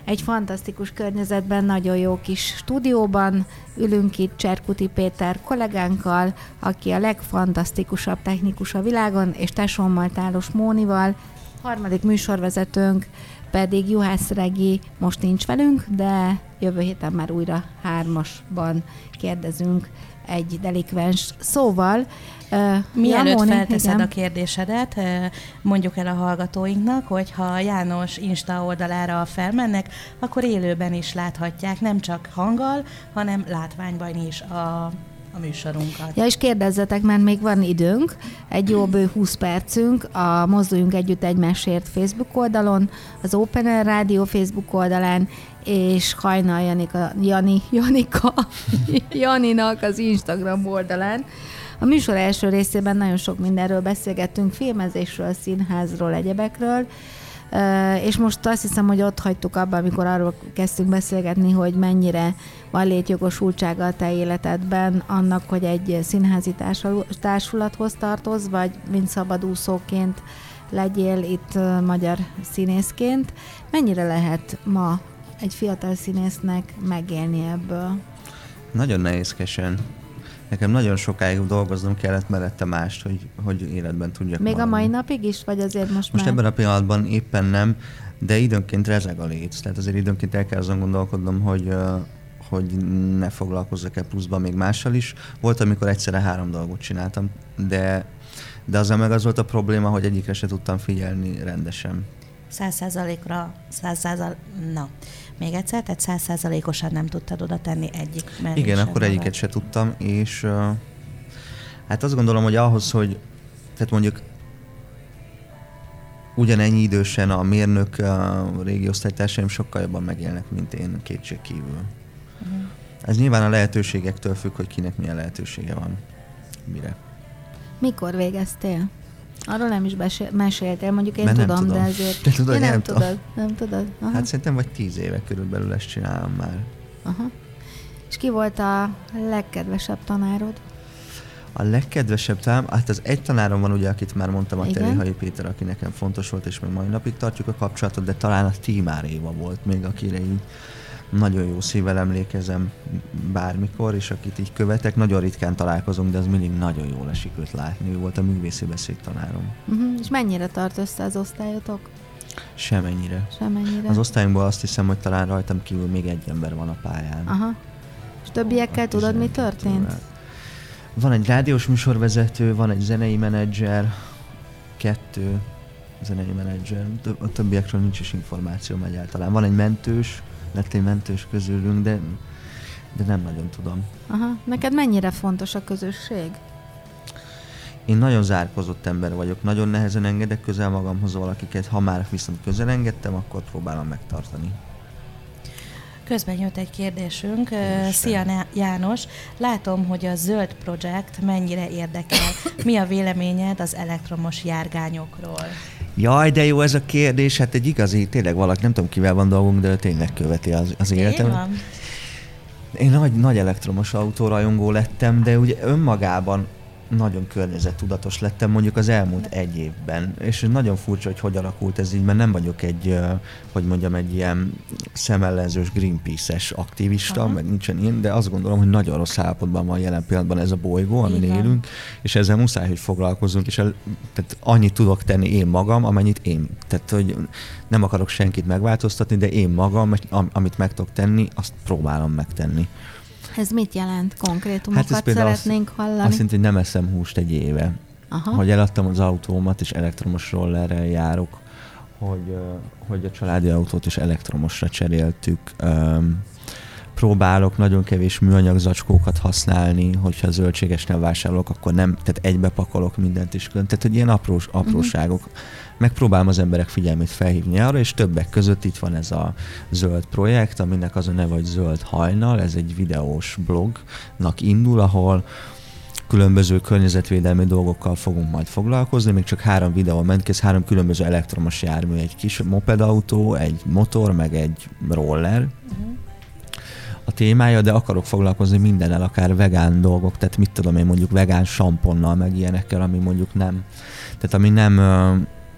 egy fantasztikus környezetben, nagyon jó kis stúdióban ülünk itt Cserkuti Péter kollégánkkal, aki a legfantasztikusabb technikus a világon, és tesómmal Tálos Mónival, harmadik műsorvezetőnk pedig Juhász Regi most nincs velünk, de jövő héten már újra hármasban kérdezünk egy delikvens. Szóval, uh, Mielőtt Móni, felteszed igen. a kérdésedet, mondjuk el a hallgatóinknak, hogy ha János Insta oldalára felmennek, akkor élőben is láthatják, nem csak hanggal, hanem látványban is a a műsorunkat. Ja, és kérdezzetek, mert még van időnk, egy jó bő 20 percünk a Mozduljunk Együtt Egymásért Facebook oldalon, az Open Air Rádió Facebook oldalán, és Hajnal Janika, Jani, Janika, Janinak az Instagram oldalán. A műsor első részében nagyon sok mindenről beszélgettünk, filmezésről, színházról, egyebekről, és most azt hiszem, hogy ott hagytuk abba, amikor arról kezdtünk beszélgetni, hogy mennyire van létjogosultsága a te életedben annak, hogy egy színházi társulathoz tartoz, vagy mint szabadúszóként legyél itt magyar színészként. Mennyire lehet ma egy fiatal színésznek megélni ebből? Nagyon nehézkesen. Nekem nagyon sokáig dolgoznom kellett mellette mást, hogy, hogy életben tudjak Még maradni. a mai napig is, vagy azért most, Most már? ebben a pillanatban éppen nem, de időnként rezeg a léc. Tehát azért időnként el kell azon gondolkodnom, hogy, hogy ne foglalkozzak-e pluszban még mással is. Volt, amikor egyszerre három dolgot csináltam, de, de azzal meg az volt a probléma, hogy egyikre se tudtam figyelni rendesen. Száz százalékra, száz százal, na, még egyszer, tehát száz százalékosan nem tudtad oda tenni egyik mellé Igen, akkor egyiket se tudtam, és uh, hát azt gondolom, hogy ahhoz, hogy tehát mondjuk ugyanennyi idősen a mérnök a régi osztálytársaim sokkal jobban megélnek, mint én kétség kívül. Mhm. Ez nyilván a lehetőségektől függ, hogy kinek milyen lehetősége van. Mire. Mikor végeztél? Arról nem is besél- meséltél, mondjuk én Mert tudom, tudom. de azért... Te tudod, én nem nem tudom. tudod, nem tudod. Aha. Hát szerintem vagy tíz éve körülbelül ezt csinálom már. Aha. És ki volt a legkedvesebb tanárod? A legkedvesebb talán, hát az egy tanárom van ugye, akit már mondtam, a Igen. Terihai Péter, aki nekem fontos volt, és még mai napig tartjuk a kapcsolatot, de talán a Tímár Éva volt még, akire így nagyon jó szívvel emlékezem bármikor, és akit így követek, nagyon ritkán találkozunk, de az mindig nagyon jól esik őt látni. Ő volt a művészi beszédtanárom. Uh-huh. És mennyire tart össze az osztályotok? Semennyire. Semennyire? Az osztályunkból azt hiszem, hogy talán rajtam kívül még egy ember van a pályán. Aha. És többiekkel A tudod, mi 12-vel. történt? Van egy rádiós műsorvezető, van egy zenei menedzser, kettő zenei menedzser, a többiekről nincs is információm egyáltalán. Van egy mentős, lett egy mentős közülünk, de, de nem nagyon tudom. Aha. Neked mennyire fontos a közösség? Én nagyon zárkozott ember vagyok, nagyon nehezen engedek közel magamhoz valakiket, ha már viszont közel engedtem, akkor próbálom megtartani. Közben jött egy kérdésünk. Isten. Szia János, látom, hogy a Zöld Projekt mennyire érdekel. Mi a véleményed az elektromos járgányokról? Jaj, de jó ez a kérdés, hát egy igazi, tényleg valaki, nem tudom kivel van dolgunk, de tényleg követi az, az Így életem. van? Én nagy, nagy elektromos autórajongó lettem, de ugye önmagában nagyon környezettudatos lettem mondjuk az elmúlt egy évben, és nagyon furcsa, hogy hogy alakult ez így, mert nem vagyok egy, hogy mondjam, egy ilyen szemellenzős Greenpeace-es aktivista, Aha. meg nincsen ilyen, de azt gondolom, hogy nagyon rossz állapotban van jelen pillanatban ez a bolygó, amin van. élünk, és ezzel muszáj, hogy foglalkozzunk, és el, tehát annyit tudok tenni én magam, amennyit én. Tehát, hogy nem akarok senkit megváltoztatni, de én magam, am- amit meg tudok tenni, azt próbálom megtenni. Ez mit jelent? Konkrétumokat Hát szeretnénk azt, hallani. azt jelenti, hogy nem eszem húst egy éve. Aha. Hogy eladtam az autómat, és elektromos rollerrel járok, hogy, hogy a családi autót is elektromosra cseréltük. Próbálok nagyon kevés műanyag zacskókat használni, hogyha zöldségesnél vásárolok, akkor nem, tehát egybe pakolok mindent is külön. Tehát, hogy ilyen aprós, apróságok. Megpróbálom az emberek figyelmét felhívni arra, és többek között itt van ez a zöld projekt, aminek az a neve, hogy Zöld Hajnal, ez egy videós blognak indul, ahol különböző környezetvédelmi dolgokkal fogunk majd foglalkozni. Még csak három videó ment ki, három különböző elektromos jármű, egy kis mopedautó, egy motor, meg egy roller Uh-huh. a témája, de akarok foglalkozni mindennel, akár vegán dolgok, tehát mit tudom én mondjuk vegán samponnal, meg ilyenekkel, ami mondjuk nem, tehát ami nem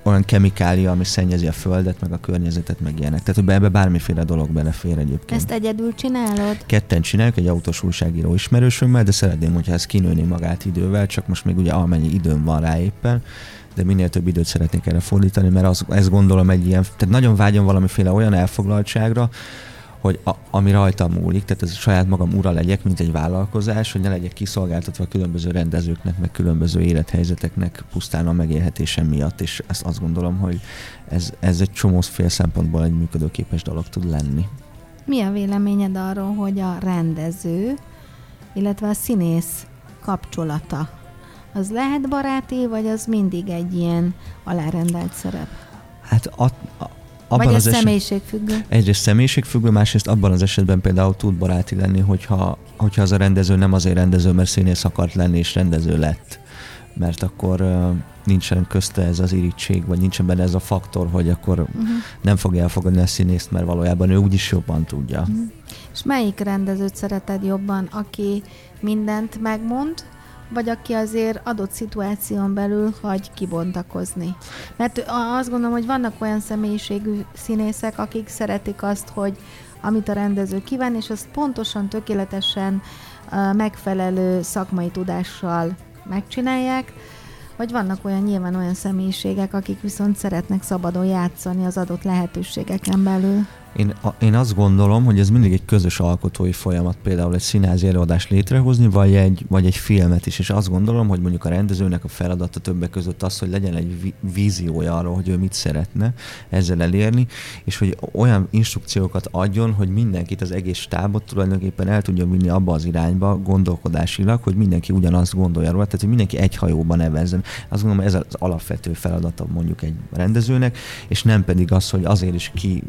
olyan kemikália, ami szennyezi a földet, meg a környezetet, meg ilyenek. Tehát hogy ebbe bármiféle dolog belefér egyébként. Ezt egyedül csinálod? Ketten csináljuk, egy autós újságíró ismerősömmel, de szeretném, hogyha ez kinőni magát idővel, csak most még ugye amennyi időm van rá éppen, de minél több időt szeretnék erre fordítani, mert az, ezt gondolom egy ilyen, tehát nagyon vágyom valamiféle olyan elfoglaltságra, hogy a, ami rajtam múlik, tehát ez saját magam ura legyek, mint egy vállalkozás, hogy ne legyek kiszolgáltatva különböző rendezőknek, meg különböző élethelyzeteknek pusztán a megélhetésem miatt, és ezt azt gondolom, hogy ez, ez egy csomóféle szempontból egy működőképes dolog tud lenni. Mi a véleményed arról, hogy a rendező, illetve a színész kapcsolata, az lehet baráti, vagy az mindig egy ilyen alárendelt szerep? Hát a, a, abban vagy az ez személyiségfüggő? egyrészt személyiségfüggő, másrészt abban az esetben például tud baráti lenni, hogyha, hogyha az a rendező nem azért rendező, mert színész akart lenni, és rendező lett. Mert akkor uh, nincsen közte ez az irítség, vagy nincsen benne ez a faktor, hogy akkor Uh-huh. nem fogja elfogadni a színészt, mert valójában ő úgyis jobban tudja. Uh-huh. És melyik rendezőt szereted jobban, aki mindent megmond, vagy aki azért adott szituáción belül hagy kibontakozni. Mert azt gondolom, hogy vannak olyan személyiségű színészek, akik szeretik azt, hogy amit a rendező kíván, és azt pontosan, tökéletesen megfelelő szakmai tudással megcsinálják, vagy vannak olyan nyilván olyan személyiségek, akik viszont szeretnek szabadon játszani az adott lehetőségeken belül. Én, a, én azt gondolom, hogy ez mindig egy közös alkotói folyamat, például egy színházi előadást létrehozni, vagy egy, vagy egy filmet is, és azt gondolom, hogy mondjuk a rendezőnek a feladata többek között az, hogy legyen egy víziója arról, hogy ő mit szeretne ezzel elérni, és hogy olyan instrukciókat adjon, hogy mindenkit, az egész stábot tulajdonképpen el tudja vinni abba az irányba gondolkodásilag, hogy mindenki ugyanazt gondolja róla, tehát hogy mindenki egy hajóban nevezzen. Azt gondolom, ez az alapvető feladata mondjuk egy rendezőnek, és nem pedig az, hogy azért is ki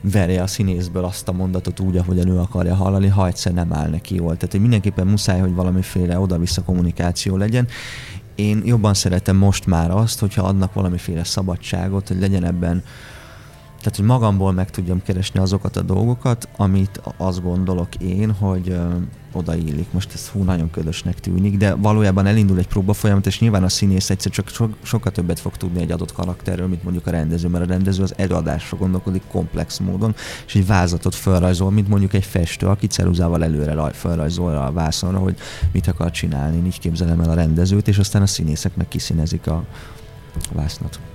verje a színészből azt a mondatot úgy, ahogy a nő akarja hallani, ha egyszer nem áll neki jól. Tehát hogy mindenképpen muszáj, hogy valamiféle oda-vissza kommunikáció legyen. Én jobban szeretem most már azt, hogyha adnak valamiféle szabadságot, hogy legyen ebben tehát, hogy magamból meg tudjam keresni azokat a dolgokat, amit azt gondolok én, hogy ö, odaillik. Most ez hú, nagyon ködösnek tűnik, de valójában elindul egy próba folyamat, és nyilván a színész egyszer csak so, sokkal többet fog tudni egy adott karakterről, mint mondjuk a rendező, mert a rendező az előadásra gondolkodik komplex módon, és egy vázatot felrajzol, mint mondjuk egy festő, aki ceruzával előre felrajzol a vászonra, hogy mit akar csinálni. Így képzelem el a rendezőt, és aztán a színészek meg kiszínezik a vásznat.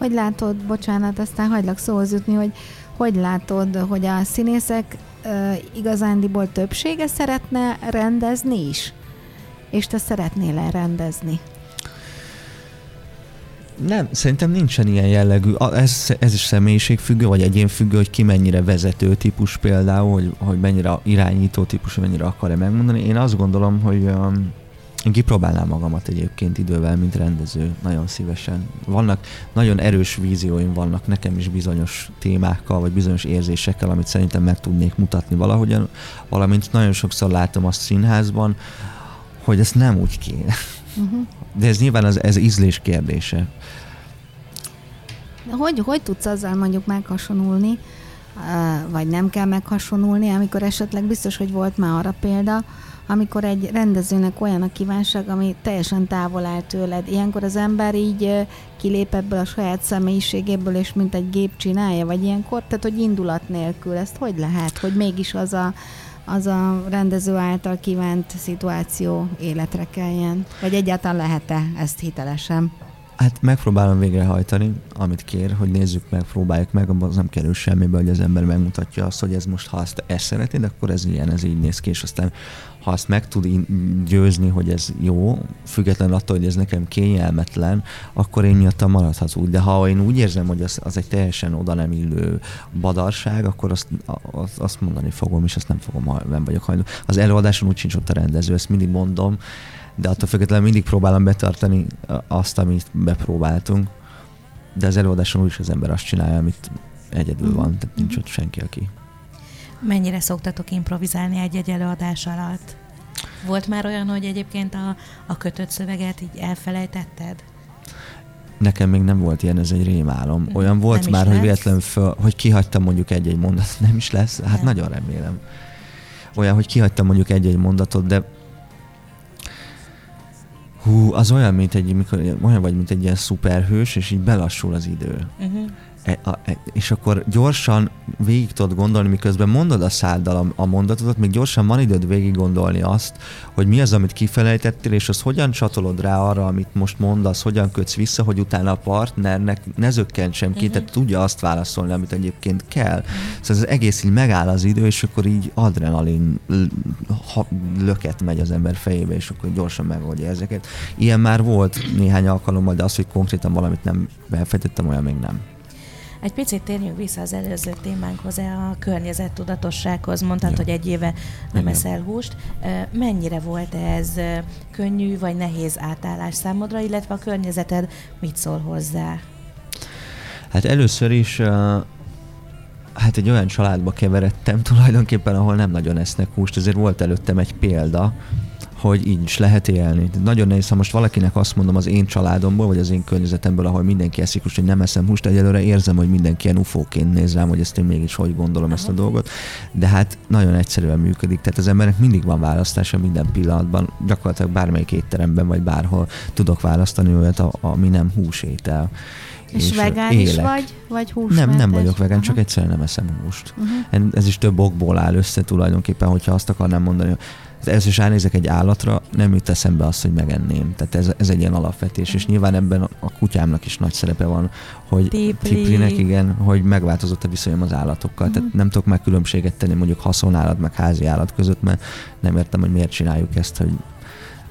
Hogy látod, bocsánat, aztán hagylak szóhoz jutni, hogy hogy látod, hogy a színészek uh, igazándiból többsége szeretne rendezni is? És te szeretnél-e rendezni? Nem, szerintem nincsen ilyen jellegű. Ez, ez is személyiségfüggő, vagy egyénfüggő, hogy ki mennyire vezető típus például, hogy, hogy mennyire irányító típus, mennyire akar-e megmondani. Én azt gondolom, hogy um, én kipróbálnám magamat egyébként idővel, mint rendező, nagyon szívesen. Vannak nagyon erős vízióim vannak nekem is bizonyos témákkal, vagy bizonyos érzésekkel, amit szerintem meg tudnék mutatni valahogyan, valamint nagyon sokszor látom azt színházban, hogy ezt nem úgy kéne. Uh-huh. De ez nyilván az, ez ízlés kérdése. Hogy, hogy tudsz azzal mondjuk meghasonulni, vagy nem kell meghasonulni, amikor esetleg biztos, hogy volt már arra példa, amikor egy rendezőnek olyan a kívánság, ami teljesen távol áll tőled. Ilyenkor az ember így kilép ebből a saját személyiségéből, és mint egy gép csinálja, vagy ilyenkor, tehát hogy indulat nélkül, ezt hogy lehet, hogy mégis az a, az a rendező által kívánt szituáció életre keljen? Vagy egyáltalán lehet-e ezt hitelesen? Hát megpróbálom végrehajtani, amit kér, hogy nézzük meg, próbáljuk meg, abban az nem kerül semmibe, hogy az ember megmutatja azt, hogy ez most, ha azt ezt szeretnéd, akkor ez ilyen, ez így néz ki, és aztán ha azt meg tud győzni, hogy ez jó, függetlenül attól, hogy ez nekem kényelmetlen, akkor én miattam maradhat úgy. De ha én úgy érzem, hogy az, az egy teljesen oda nem illő badarság, akkor azt, azt, azt mondani fogom, és azt nem fogom, nem vagyok hajlandó. Az előadáson úgy sincs ott a rendező, ezt mindig mondom, de attól függetlenül mindig próbálom betartani azt, amit bepróbáltunk. De az előadáson úgyis az ember azt csinálja, amit egyedül van, tehát nincs ott senki, aki Mennyire szoktatok improvizálni egy-egy előadás alatt? Volt már olyan, hogy egyébként a, a kötött szöveget így elfelejtetted? Nekem még nem volt ilyen, ez egy rémálom. Mhm. Olyan volt nem már, hogy véletlenül föl, hogy kihagytam mondjuk egy-egy mondatot, nem is lesz? Hát nem. nagyon remélem. Olyan, hogy kihagytam mondjuk egy-egy mondatot, de hú, az olyan, mint egy, mikor, olyan vagy, mint egy ilyen szuperhős, és így belassul az idő. Uh-huh. E, e, és akkor gyorsan végig tudod gondolni, miközben mondod a száddal a, mondatodat, még gyorsan van időd végig gondolni azt, hogy mi az, amit kifelejtettél, és az hogyan csatolod rá arra, amit most mondasz, hogyan kötsz vissza, hogy utána a partnernek ne zökkent sem ki, uh-huh. tehát tudja azt válaszolni, amit egyébként kell. Szóval az egész így megáll az idő, és akkor így adrenalin löket megy az ember fejébe, és akkor gyorsan megoldja ezeket. Ilyen már volt néhány alkalommal, de az, hogy konkrétan valamit nem elfejtettem, olyan még nem. Egy picit térjünk vissza az előző témánkhoz, a környezettudatossághoz. Mondtad, ja. hogy egy éve nem Igen. eszel húst. Mennyire volt ez könnyű vagy nehéz átállás számodra, illetve a környezeted mit szól hozzá? Hát először is hát egy olyan családba keveredtem tulajdonképpen, ahol nem nagyon esznek húst, ezért volt előttem egy példa, hogy így is lehet élni. Nagyon nehéz, ha most valakinek azt mondom az én családomból, vagy az én környezetemből, ahol mindenki eszik húst, hogy nem eszem húst, egyelőre érzem, hogy mindenki ilyen ufóként néz rám, hogy ezt én mégis hogy gondolom ezt a dolgot. De hát nagyon egyszerűen működik. Tehát az embernek mindig van választása minden pillanatban, gyakorlatilag bármelyik étteremben, vagy bárhol tudok választani olyat, ami nem húsétel. És, és vegán élek. is vagy, vagy húsmentes? Nem, nem vagyok vegán, Aha. csak egyszerűen nem eszem húst. Uh-huh. Ez is több okból áll össze tulajdonképpen, hogyha azt akarnám mondani, először is ránézek egy állatra, nem jut eszembe azt, hogy megenném. Tehát ez, ez egy ilyen alapvetés, és nyilván ebben a kutyámnak is nagy szerepe van, hogy Tipli. Tiplinek, igen, hogy megváltozott a viszonyom az állatokkal. Tehát nem tudok már különbséget tenni mondjuk haszonállat meg házi állat között, mert nem értem, hogy miért csináljuk ezt, hogy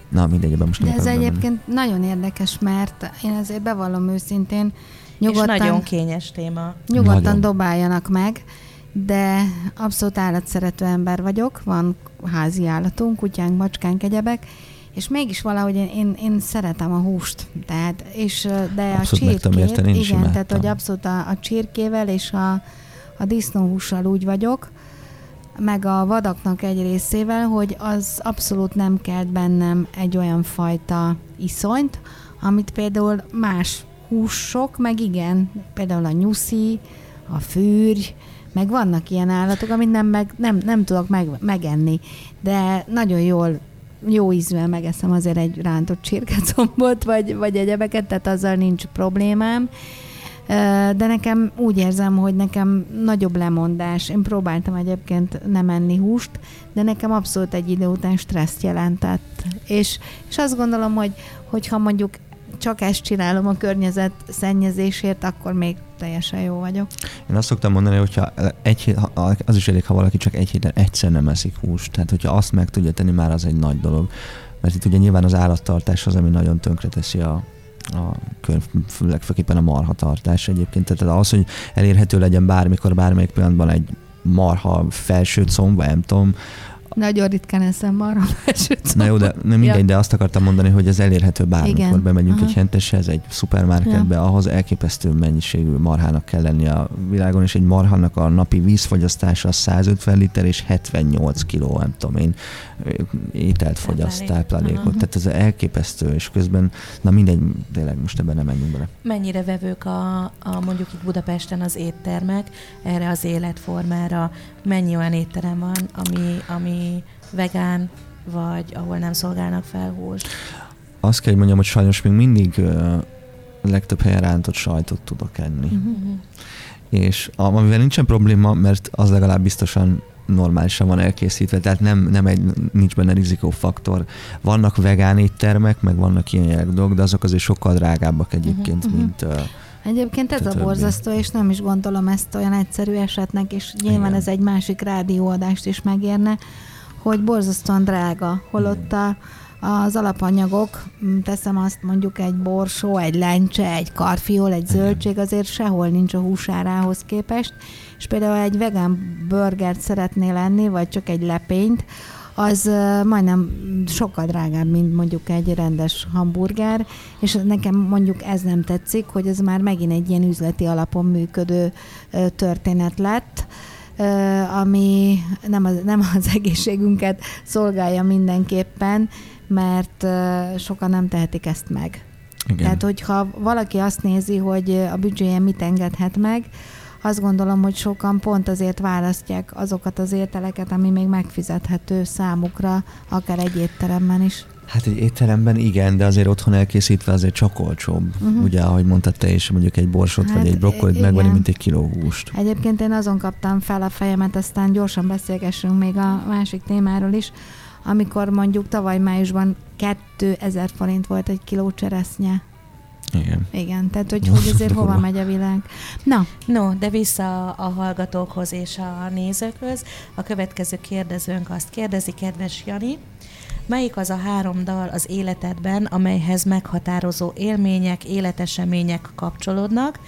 Na, mindegy, ebben most nem De ez egyébként nagyon érdekes, mert én azért bevallom őszintén, nyugodtan, És nagyon kényes téma. nyugodtan Nagyon. dobáljanak meg, de abszolút állatszerető ember vagyok, van házi állatunk, kutyánk, macskánk, egyebek, és mégis valahogy én, én, én szeretem a húst, tehát, és, de Abszolút a csirkét, érteni, igen, tehát imádtam. hogy abszolút a, a csirkével és a, a disznóhússal úgy vagyok, meg a vadaknak egy részével, hogy az abszolút nem kelt bennem egy olyan fajta iszonyt, amit például más húsok, meg igen, például a nyuszi, a fűrj, meg vannak ilyen állatok, amit nem, meg, nem, nem tudok meg, megenni, de nagyon jól jó ízűen megeszem azért egy rántott csirkecombot, vagy, vagy egyebeket, tehát azzal nincs problémám. De nekem úgy érzem, hogy nekem nagyobb lemondás. Én próbáltam egyébként nem enni húst, de nekem abszolút egy idő után stresszt jelentett. És, és azt gondolom, hogy hogyha mondjuk csak ezt csinálom a környezet szennyezésért, akkor még teljesen jó vagyok. Én azt szoktam mondani, hogyha egy, hét- az is elég, ha valaki csak egy héten egyszer nem eszik húst. Tehát, hogyha azt meg tudja tenni, már az egy nagy dolog. Mert itt ugye nyilván az állattartás az, ami nagyon tönkreteszi a, a könyv, legfőképpen a marhatartás egyébként. Tehát az, hogy elérhető legyen bármikor, bármelyik pillanatban egy marha felső comb, nem tudom, Nagyon ritkán eszem marha Na jó, de nem mindegy, Ja. de azt akartam mondani, hogy ez elérhető bármikor. Igen. Bemegyünk Aha. egy henteshez, egy szupermarketbe, ahhoz elképesztő mennyiségű marhának kell lenni a világon, és egy marhának a napi vízfogyasztása az 150 liter és 78 kiló, nem tudom én, ételt fogyaszt, Táplálék. táplálékot. Aha. Tehát ez elképesztő, és közben, na mindegy, tényleg most ebben nem menjünk bele. Mennyire vevők a, a mondjuk itt Budapesten az éttermek erre az életformára? Mennyi olyan étterem van, ami, ami vegán, vagy ahol nem szolgálnak fel húst? Azt kell, hogy mondjam, hogy sajnos még mindig ö, legtöbb helyen rántott sajtot tudok enni. Uh-huh. és a- amivel nincsen probléma, mert az legalább biztosan normálisan van elkészítve, tehát nem, nem egy, nincs benne rizikófaktor. Vannak vegán éttermek, meg vannak ilyen dolgok, de azok azért sokkal drágábbak egyébként, Mhm, mhm. mint uh, Egyébként ez a többi. borzasztó, és nem is gondolom ezt olyan egyszerű esetnek, és nyilván Igen. ez egy másik rádióadást is megérne, hogy borzasztóan drága, holott a, az alapanyagok, teszem azt mondjuk egy borsó, egy lencse, egy karfiol, egy zöldség, azért sehol nincs a húsárához képest, és például egy vegán burgert szeretnél enni, vagy csak egy lepényt, az majdnem sokkal drágább, mint mondjuk egy rendes hamburger, és nekem mondjuk ez nem tetszik, hogy ez már megint egy ilyen üzleti alapon működő történet lett, ami nem az, nem az egészségünket szolgálja mindenképpen, mert sokan nem tehetik ezt meg. igen. Tehát, hogyha valaki azt nézi, hogy a büdzséje mit engedhet meg, azt gondolom, hogy sokan pont azért választják azokat az ételeket, ami még megfizethető számukra, akár egy étteremben is. Hát egy étteremben igen, de azért otthon elkészítve azért csak olcsóbb. Uh-huh. Ugye, ahogy mondtad te is, mondjuk egy borsot Hát, vagy egy brokkolit megvenni, mint egy kiló húst. Egyébként én azon kaptam fel a fejemet, aztán gyorsan beszélgessünk még a másik témáról is, amikor mondjuk tavaly májusban 2000 forint volt egy kiló cseresznye. Igen. Igen, tehát hogy, hogy azért hova megy a világ. Na, No, de vissza a hallgatókhoz és a nézőkhöz. A következő kérdezőnk azt kérdezi, kedves Jani, melyik az a három dal az életedben, amelyhez meghatározó élmények, életesemények kapcsolódnak,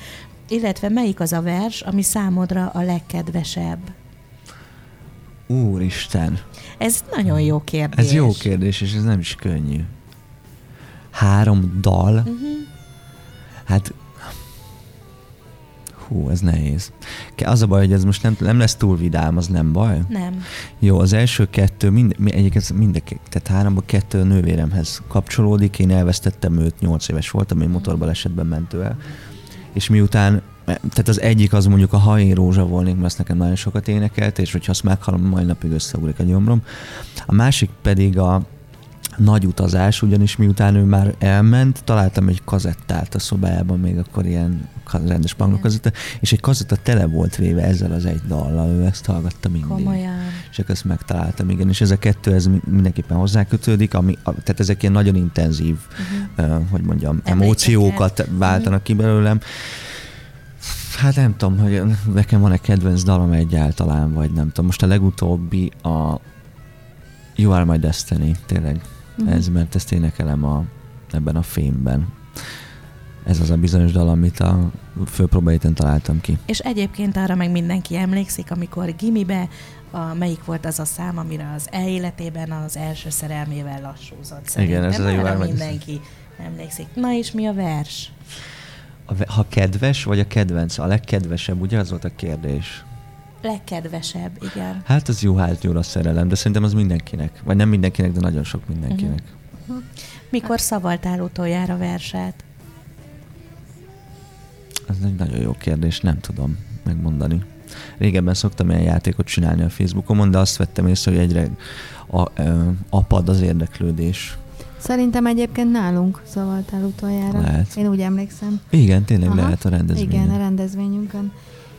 illetve melyik az a vers, ami számodra a legkedvesebb? Úristen, Ez nagyon jó kérdés. ez jó kérdés, és ez nem is könnyű. Három dal? Uh-huh. Hát hú, ez nehéz. Az a baj, hogy ez most nem, nem lesz túl vidám, az nem baj. Nem. Jó, az első kettő, mind, mi- egyébként mindek, tehát háromban kettő a nővéremhez kapcsolódik. Én elvesztettem őt, nyolc éves voltam, én motorbalesetben ment ő el. És miután, tehát az egyik az mondjuk a Ha én rózsa volnék, mert azt nekem nagyon sokat énekelt, és hogyha azt meghallom, majd napig összeugrik a gyomrom. A másik pedig a, nagy utazás, ugyanis miután ő már elment, találtam egy kazettát a szobájában, még akkor ilyen rendes panglokazetta, és egy kazetta tele volt véve ezzel az egy dallal, ő ezt hallgatta mindig. Komolyan. És akkor ezt megtaláltam, igen, és ez a kettő, ez mindenképpen hozzákötődik, ami, tehát ezek ilyen nagyon intenzív, uh-huh. uh, hogy mondjam, Emlékeket. emóciókat váltanak ki belőlem. Hát nem tudom, hogy nekem van-e kedvenc dalom egyáltalán, vagy nem tudom. Most a legutóbbi a You Are My Destiny, tényleg. Uh-huh. Ez, mert ezt énekelem a, ebben a fémben. Ez az a bizonyos dal, amit a főpróbahéten találtam ki. És egyébként arra meg mindenki emlékszik, amikor gimibe, a, melyik volt az a szám, amire az E életében az első szerelmével lassúzott. Szerintem ez az a My mindenki emlékszik. Na és mi a vers? A, ha kedves, vagy a kedvenc? A legkedvesebb, ugye az volt a kérdés? Legkedvesebb, igen. Hát az jó hát nyúl a szerelem, de szerintem az mindenkinek. Vagy nem mindenkinek, de nagyon sok mindenkinek. Uh-huh. Mikor szavaltál utoljára verset? Ez egy nagyon jó kérdés, nem tudom megmondani. Régebben szoktam ilyen játékot csinálni a Facebookomon, de azt vettem észre, hogy egyre a, ö, apad az érdeklődés. Szerintem egyébként nálunk szavaltál utoljára. Lehet. Én úgy emlékszem. Igen, tényleg Aha. lehet a rendezvényen. Igen, a rendezvényünkön.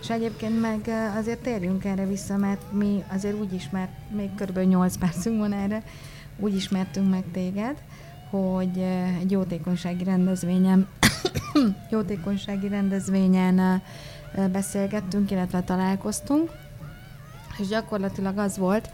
És egyébként meg azért térjünk erre vissza, mert mi azért úgy ismert, még kb. 8 percünk van erre, úgy ismertünk meg téged, hogy egy jótékonysági rendezvényen, jótékonysági rendezvényen beszélgettünk, illetve találkoztunk, és gyakorlatilag az volt,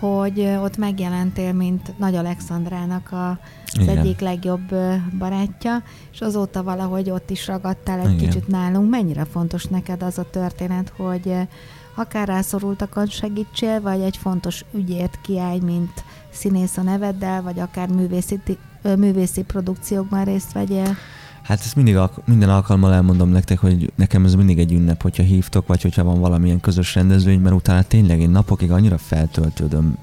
hogy ott megjelentél, mint Nagy Alexandrának a, az Igen. egyik legjobb barátja, és azóta valahogy ott is ragadtál egy Igen. kicsit nálunk. Mennyire fontos neked az a történet, hogy akár rászorultakon segítsél, vagy egy fontos ügyért kiállj, mint színész a neveddel, vagy akár művészi, művészi produkciókban részt vegyél? Hát ezt mindig, minden alkalommal elmondom nektek, hogy nekem ez mindig egy ünnep, hogyha hívtok, vagy hogyha van valamilyen közös rendezvény, mert utána tényleg én napokig annyira feltöltődöm,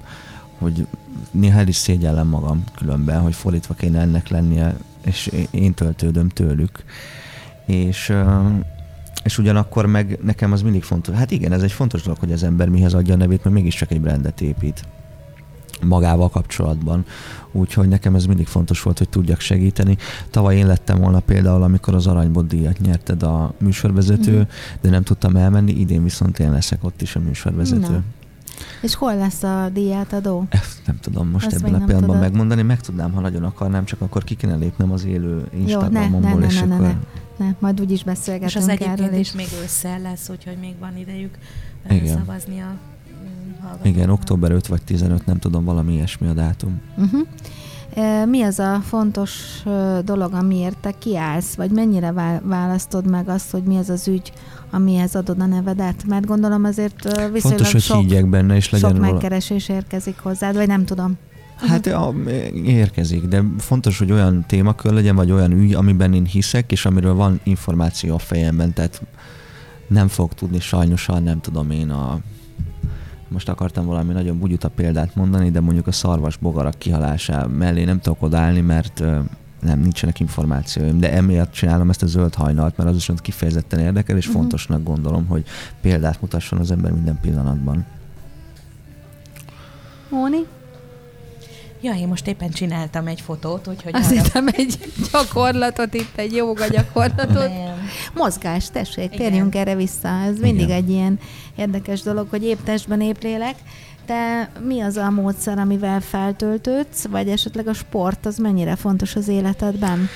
hogy néha el is szégyellem magam különben, hogy fordítva kéne ennek lennie, és én- töltődöm tőlük. És, és ugyanakkor meg nekem az mindig fontos. Hát igen, ez egy fontos dolog, hogy az ember mihez adja a nevét, mert mégiscsak egy brandet épít magával kapcsolatban. Úgyhogy nekem ez mindig fontos volt, hogy tudjak segíteni. Tavaly én lettem volna például, amikor az Aranybot díjat nyerted a műsorvezető, uh-huh. de nem tudtam elmenni, idén viszont én leszek ott is a műsorvezető. Na. És hol lesz a díjátadó? Ezt nem tudom most Azt ebben a pillanatban tudod. megmondani, meg tudnám, ha nagyon akarnám, csak akkor ki kéne lépnem az élő Jó, ne, ne, Instagramomból, ne, és ne, ne, akkor... ne, ne, majd úgyis És beszélgetünk az erről egyébként is. is még ősszel lesz, úgyhogy még van idejük Igen. szavazni a mm, hallgatóknak. Igen, október 5 vagy 15, nem tudom, valami ilyesmi a dátum. Uh-huh. Mi az a fontos dolog, amiért te kiállsz, vagy mennyire vá- választod meg azt, hogy mi az az ügy, amihez adod a nevedet? Mert gondolom azért viszonylag Fontos, hogy sok, higgyek benne, és legyen sok megkeresés érkezik hozzád, vagy nem tudom. Hát a, érkezik, de fontos, hogy olyan témakör legyen, vagy olyan ügy, amiben én hiszek, és amiről van információ a fejemben, tehát nem fog tudni sajnosan, nem tudom én a... Most akartam valami nagyon bugyuta példát mondani, de mondjuk a szarvas bogarak kihalása mellé nem tudok odállni, mert nem, nincsenek információim, de emiatt csinálom ezt a zöld hajnalt, mert az is kifejezetten érdekel, és Mhm. fontosnak gondolom, hogy példát mutasson az ember minden pillanatban. Móni? Ja, én most éppen csináltam egy fotót, úgyhogy Azt arra- hittem egy gyakorlatot, itt egy jóga gyakorlatot. Nem. Mozgás, tessék, Igen. térjünk erre vissza. Ez mindig Igen. egy ilyen érdekes dolog, hogy épp testben, épp lélek. Te mi az a módszer, amivel feltöltődsz, vagy esetleg a sport, az mennyire fontos az életedben?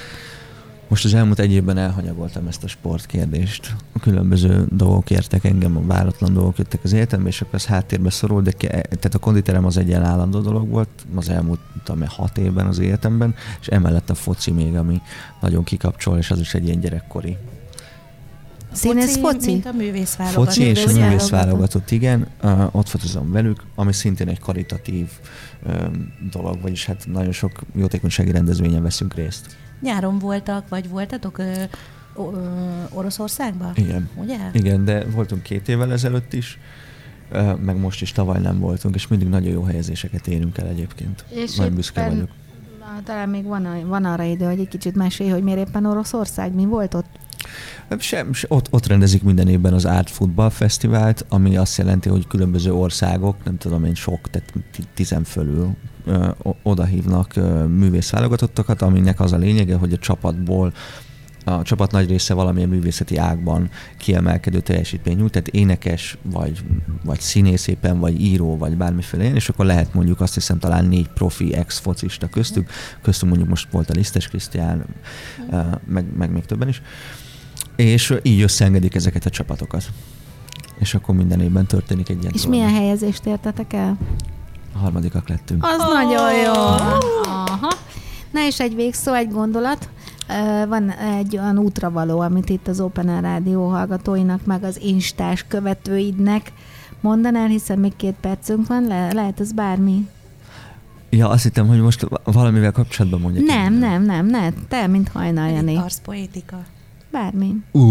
Most az elmúlt egy évben elhanyagoltam ezt a sportkérdést. A különböző dolgok értek engem, a váratlan dolgok jöttek az életembe, és akkor ez háttérbe szorul, de ke- tehát a konditerem az egy állandó dolog volt az elmúlt tudom, hat évben az életemben, és emellett a foci még, ami nagyon kikapcsol, és az is egy ilyen gyerekkori. Színész foci? Mint a művész válogatott. Foci és a Művész művész válogatott. válogatott, igen, uh, ott focizom velük, ami szintén egy karitatív um, dolog, vagyis hát nagyon sok jótékonysági rendezvényen veszünk részt. Nyáron voltak, vagy voltatok ö, ö, Oroszországban? Igen. Ugye? Igen, de voltunk két évvel ezelőtt is, meg most is tavaly nem voltunk, és mindig nagyon jó helyezéseket érünk el egyébként. És nagyon büszke vagyok. Na, talán még van, van arra idő, hogy egy kicsit mesélj, hogy miért éppen Oroszország, mi volt ott? Sem, se, ott, ott rendezik minden évben az Art Football Fesztivált, ami azt jelenti, hogy különböző országok, nem tudom én sok, tehát ti- tizen fölül ö, odahívnak ö, művészválogatottakat, aminek az a lényege, hogy a csapatból a csapat nagy része valamilyen művészeti ágban kiemelkedő teljesítmény nyújt, tehát énekes, vagy, vagy színész éppen, vagy író, vagy bármiféle ilyen, és akkor lehet mondjuk azt hiszem talán négy profi ex-focista köztük, köztük mondjuk most volt a Lisztes Krisztián, meg, meg még többen is, és így összeengedik ezeket a csapatokat. És akkor minden évben történik egy ilyen És dolog. milyen helyezést értetek el? A harmadikak lettünk. Az oh. nagyon jó. Aha. Na és egy végszó, egy gondolat. Van egy olyan útravaló, amit itt az Open Air Rádió hallgatóinak, meg az instás követőidnek mondanál, hiszen még két percünk van, le- lehet ez bármi. Ja, azt hittem, hogy most valamivel kapcsolatban mondjak. Nem, nem, nem, ne, te, mint Hajnal Jani. Arszpoétika. Bármi. Ú,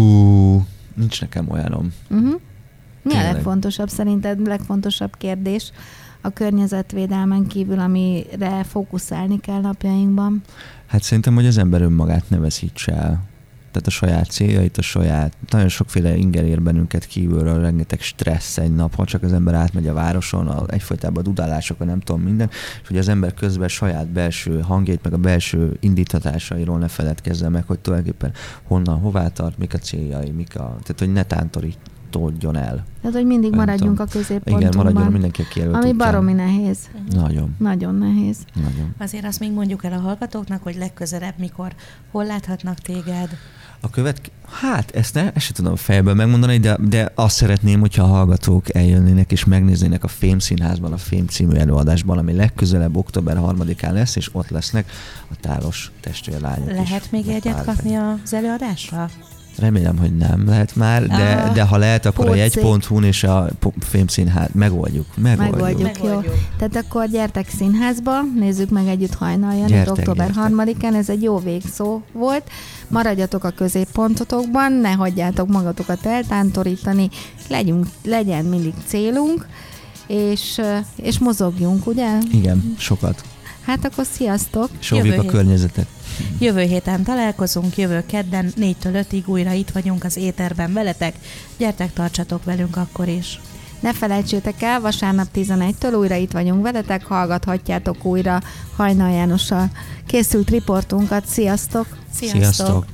nincs nekem olyanom. Uh-huh. Mi a legfontosabb szerinted, legfontosabb kérdés a környezetvédelmen kívül, amire fókuszálni kell napjainkban? Hát szerintem, hogy az ember önmagát ne veszítse el. Tehát a saját céljait, a saját, nagyon sokféle inger ér bennünket kívülről, rengeteg stressz egy nap, ha csak az ember átmegy a városon, a, egyfolytában a dudálások, a nem tudom minden, és hogy az ember közben saját belső hangjait, meg a belső indítatásairól ne feledkezzen meg, hogy tulajdonképpen honnan, hová tart, mik a céljai, mik a, tehát hogy ne tántorítódjon el. Tehát, hogy mindig maradjunk a középpontunkban. Igen, maradjon mindenki a kijelölt Ami útján. baromi nehéz. Nagyon, Nagyon nehéz. nagyon. Azért azt még mondjuk el a hallgatóknak, hogy legközelebb mikor, hol láthatnak téged. A következő, hát ezt, ne, ezt sem tudom fejből megmondani, de, de azt szeretném, hogyha a hallgatók eljönnének és megnéznének a Fém Színházban, a Fém című előadásban, ami legközelebb október 3-án lesz, és ott lesznek a tálos testvérlányok is. Lehet még meg egyet kapni az előadásra? Remélem, hogy nem lehet már, de, Ah, de ha lehet, akkor a pótszék. jegy.hu-n és a po- Fém Színház megoldjuk. Megoldjuk. Megoldjuk. Jó. Tehát akkor gyertek színházba, nézzük meg együtt Hajnal Janit Gyertek, október gyertek. 3-án, ez egy jó végszó volt. Maradjatok a középpontotokban, ne hagyjátok magatokat eltántorítani, legyünk, legyen mindig célunk, és, és mozogjunk, ugye? Igen, sokat. Hát akkor sziasztok! És a környezetet. Jövő héten találkozunk, jövő kedden 4-től 5-ig újra itt vagyunk az éterben veletek. Gyertek, tartsatok velünk akkor is. Ne felejtsétek el, vasárnap 11-től újra itt vagyunk veletek, hallgathatjátok újra Hajnal Jánossal készült riportunkat. Sziasztok! Sziasztok! Sziasztok.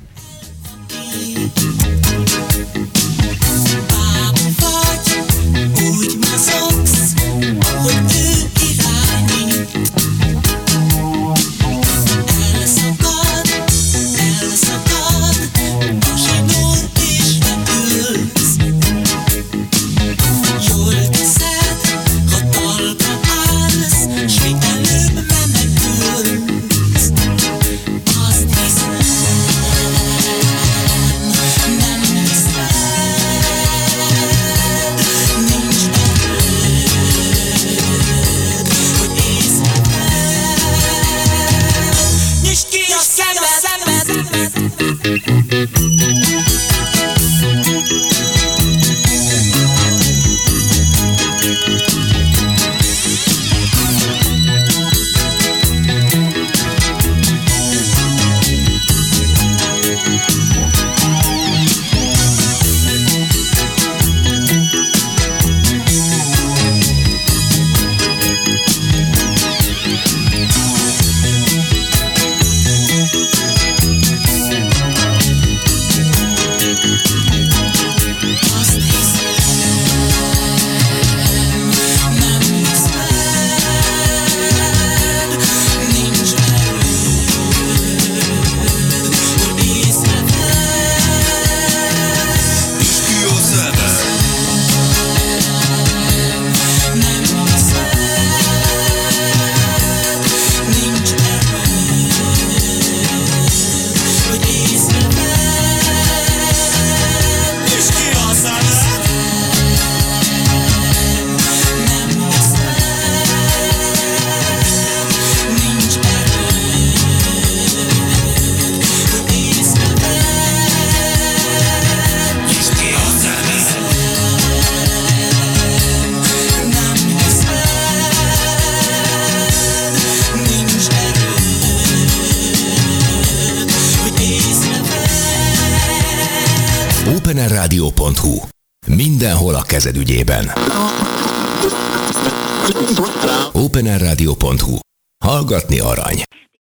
vagy, úgy mozogsz, hogy ő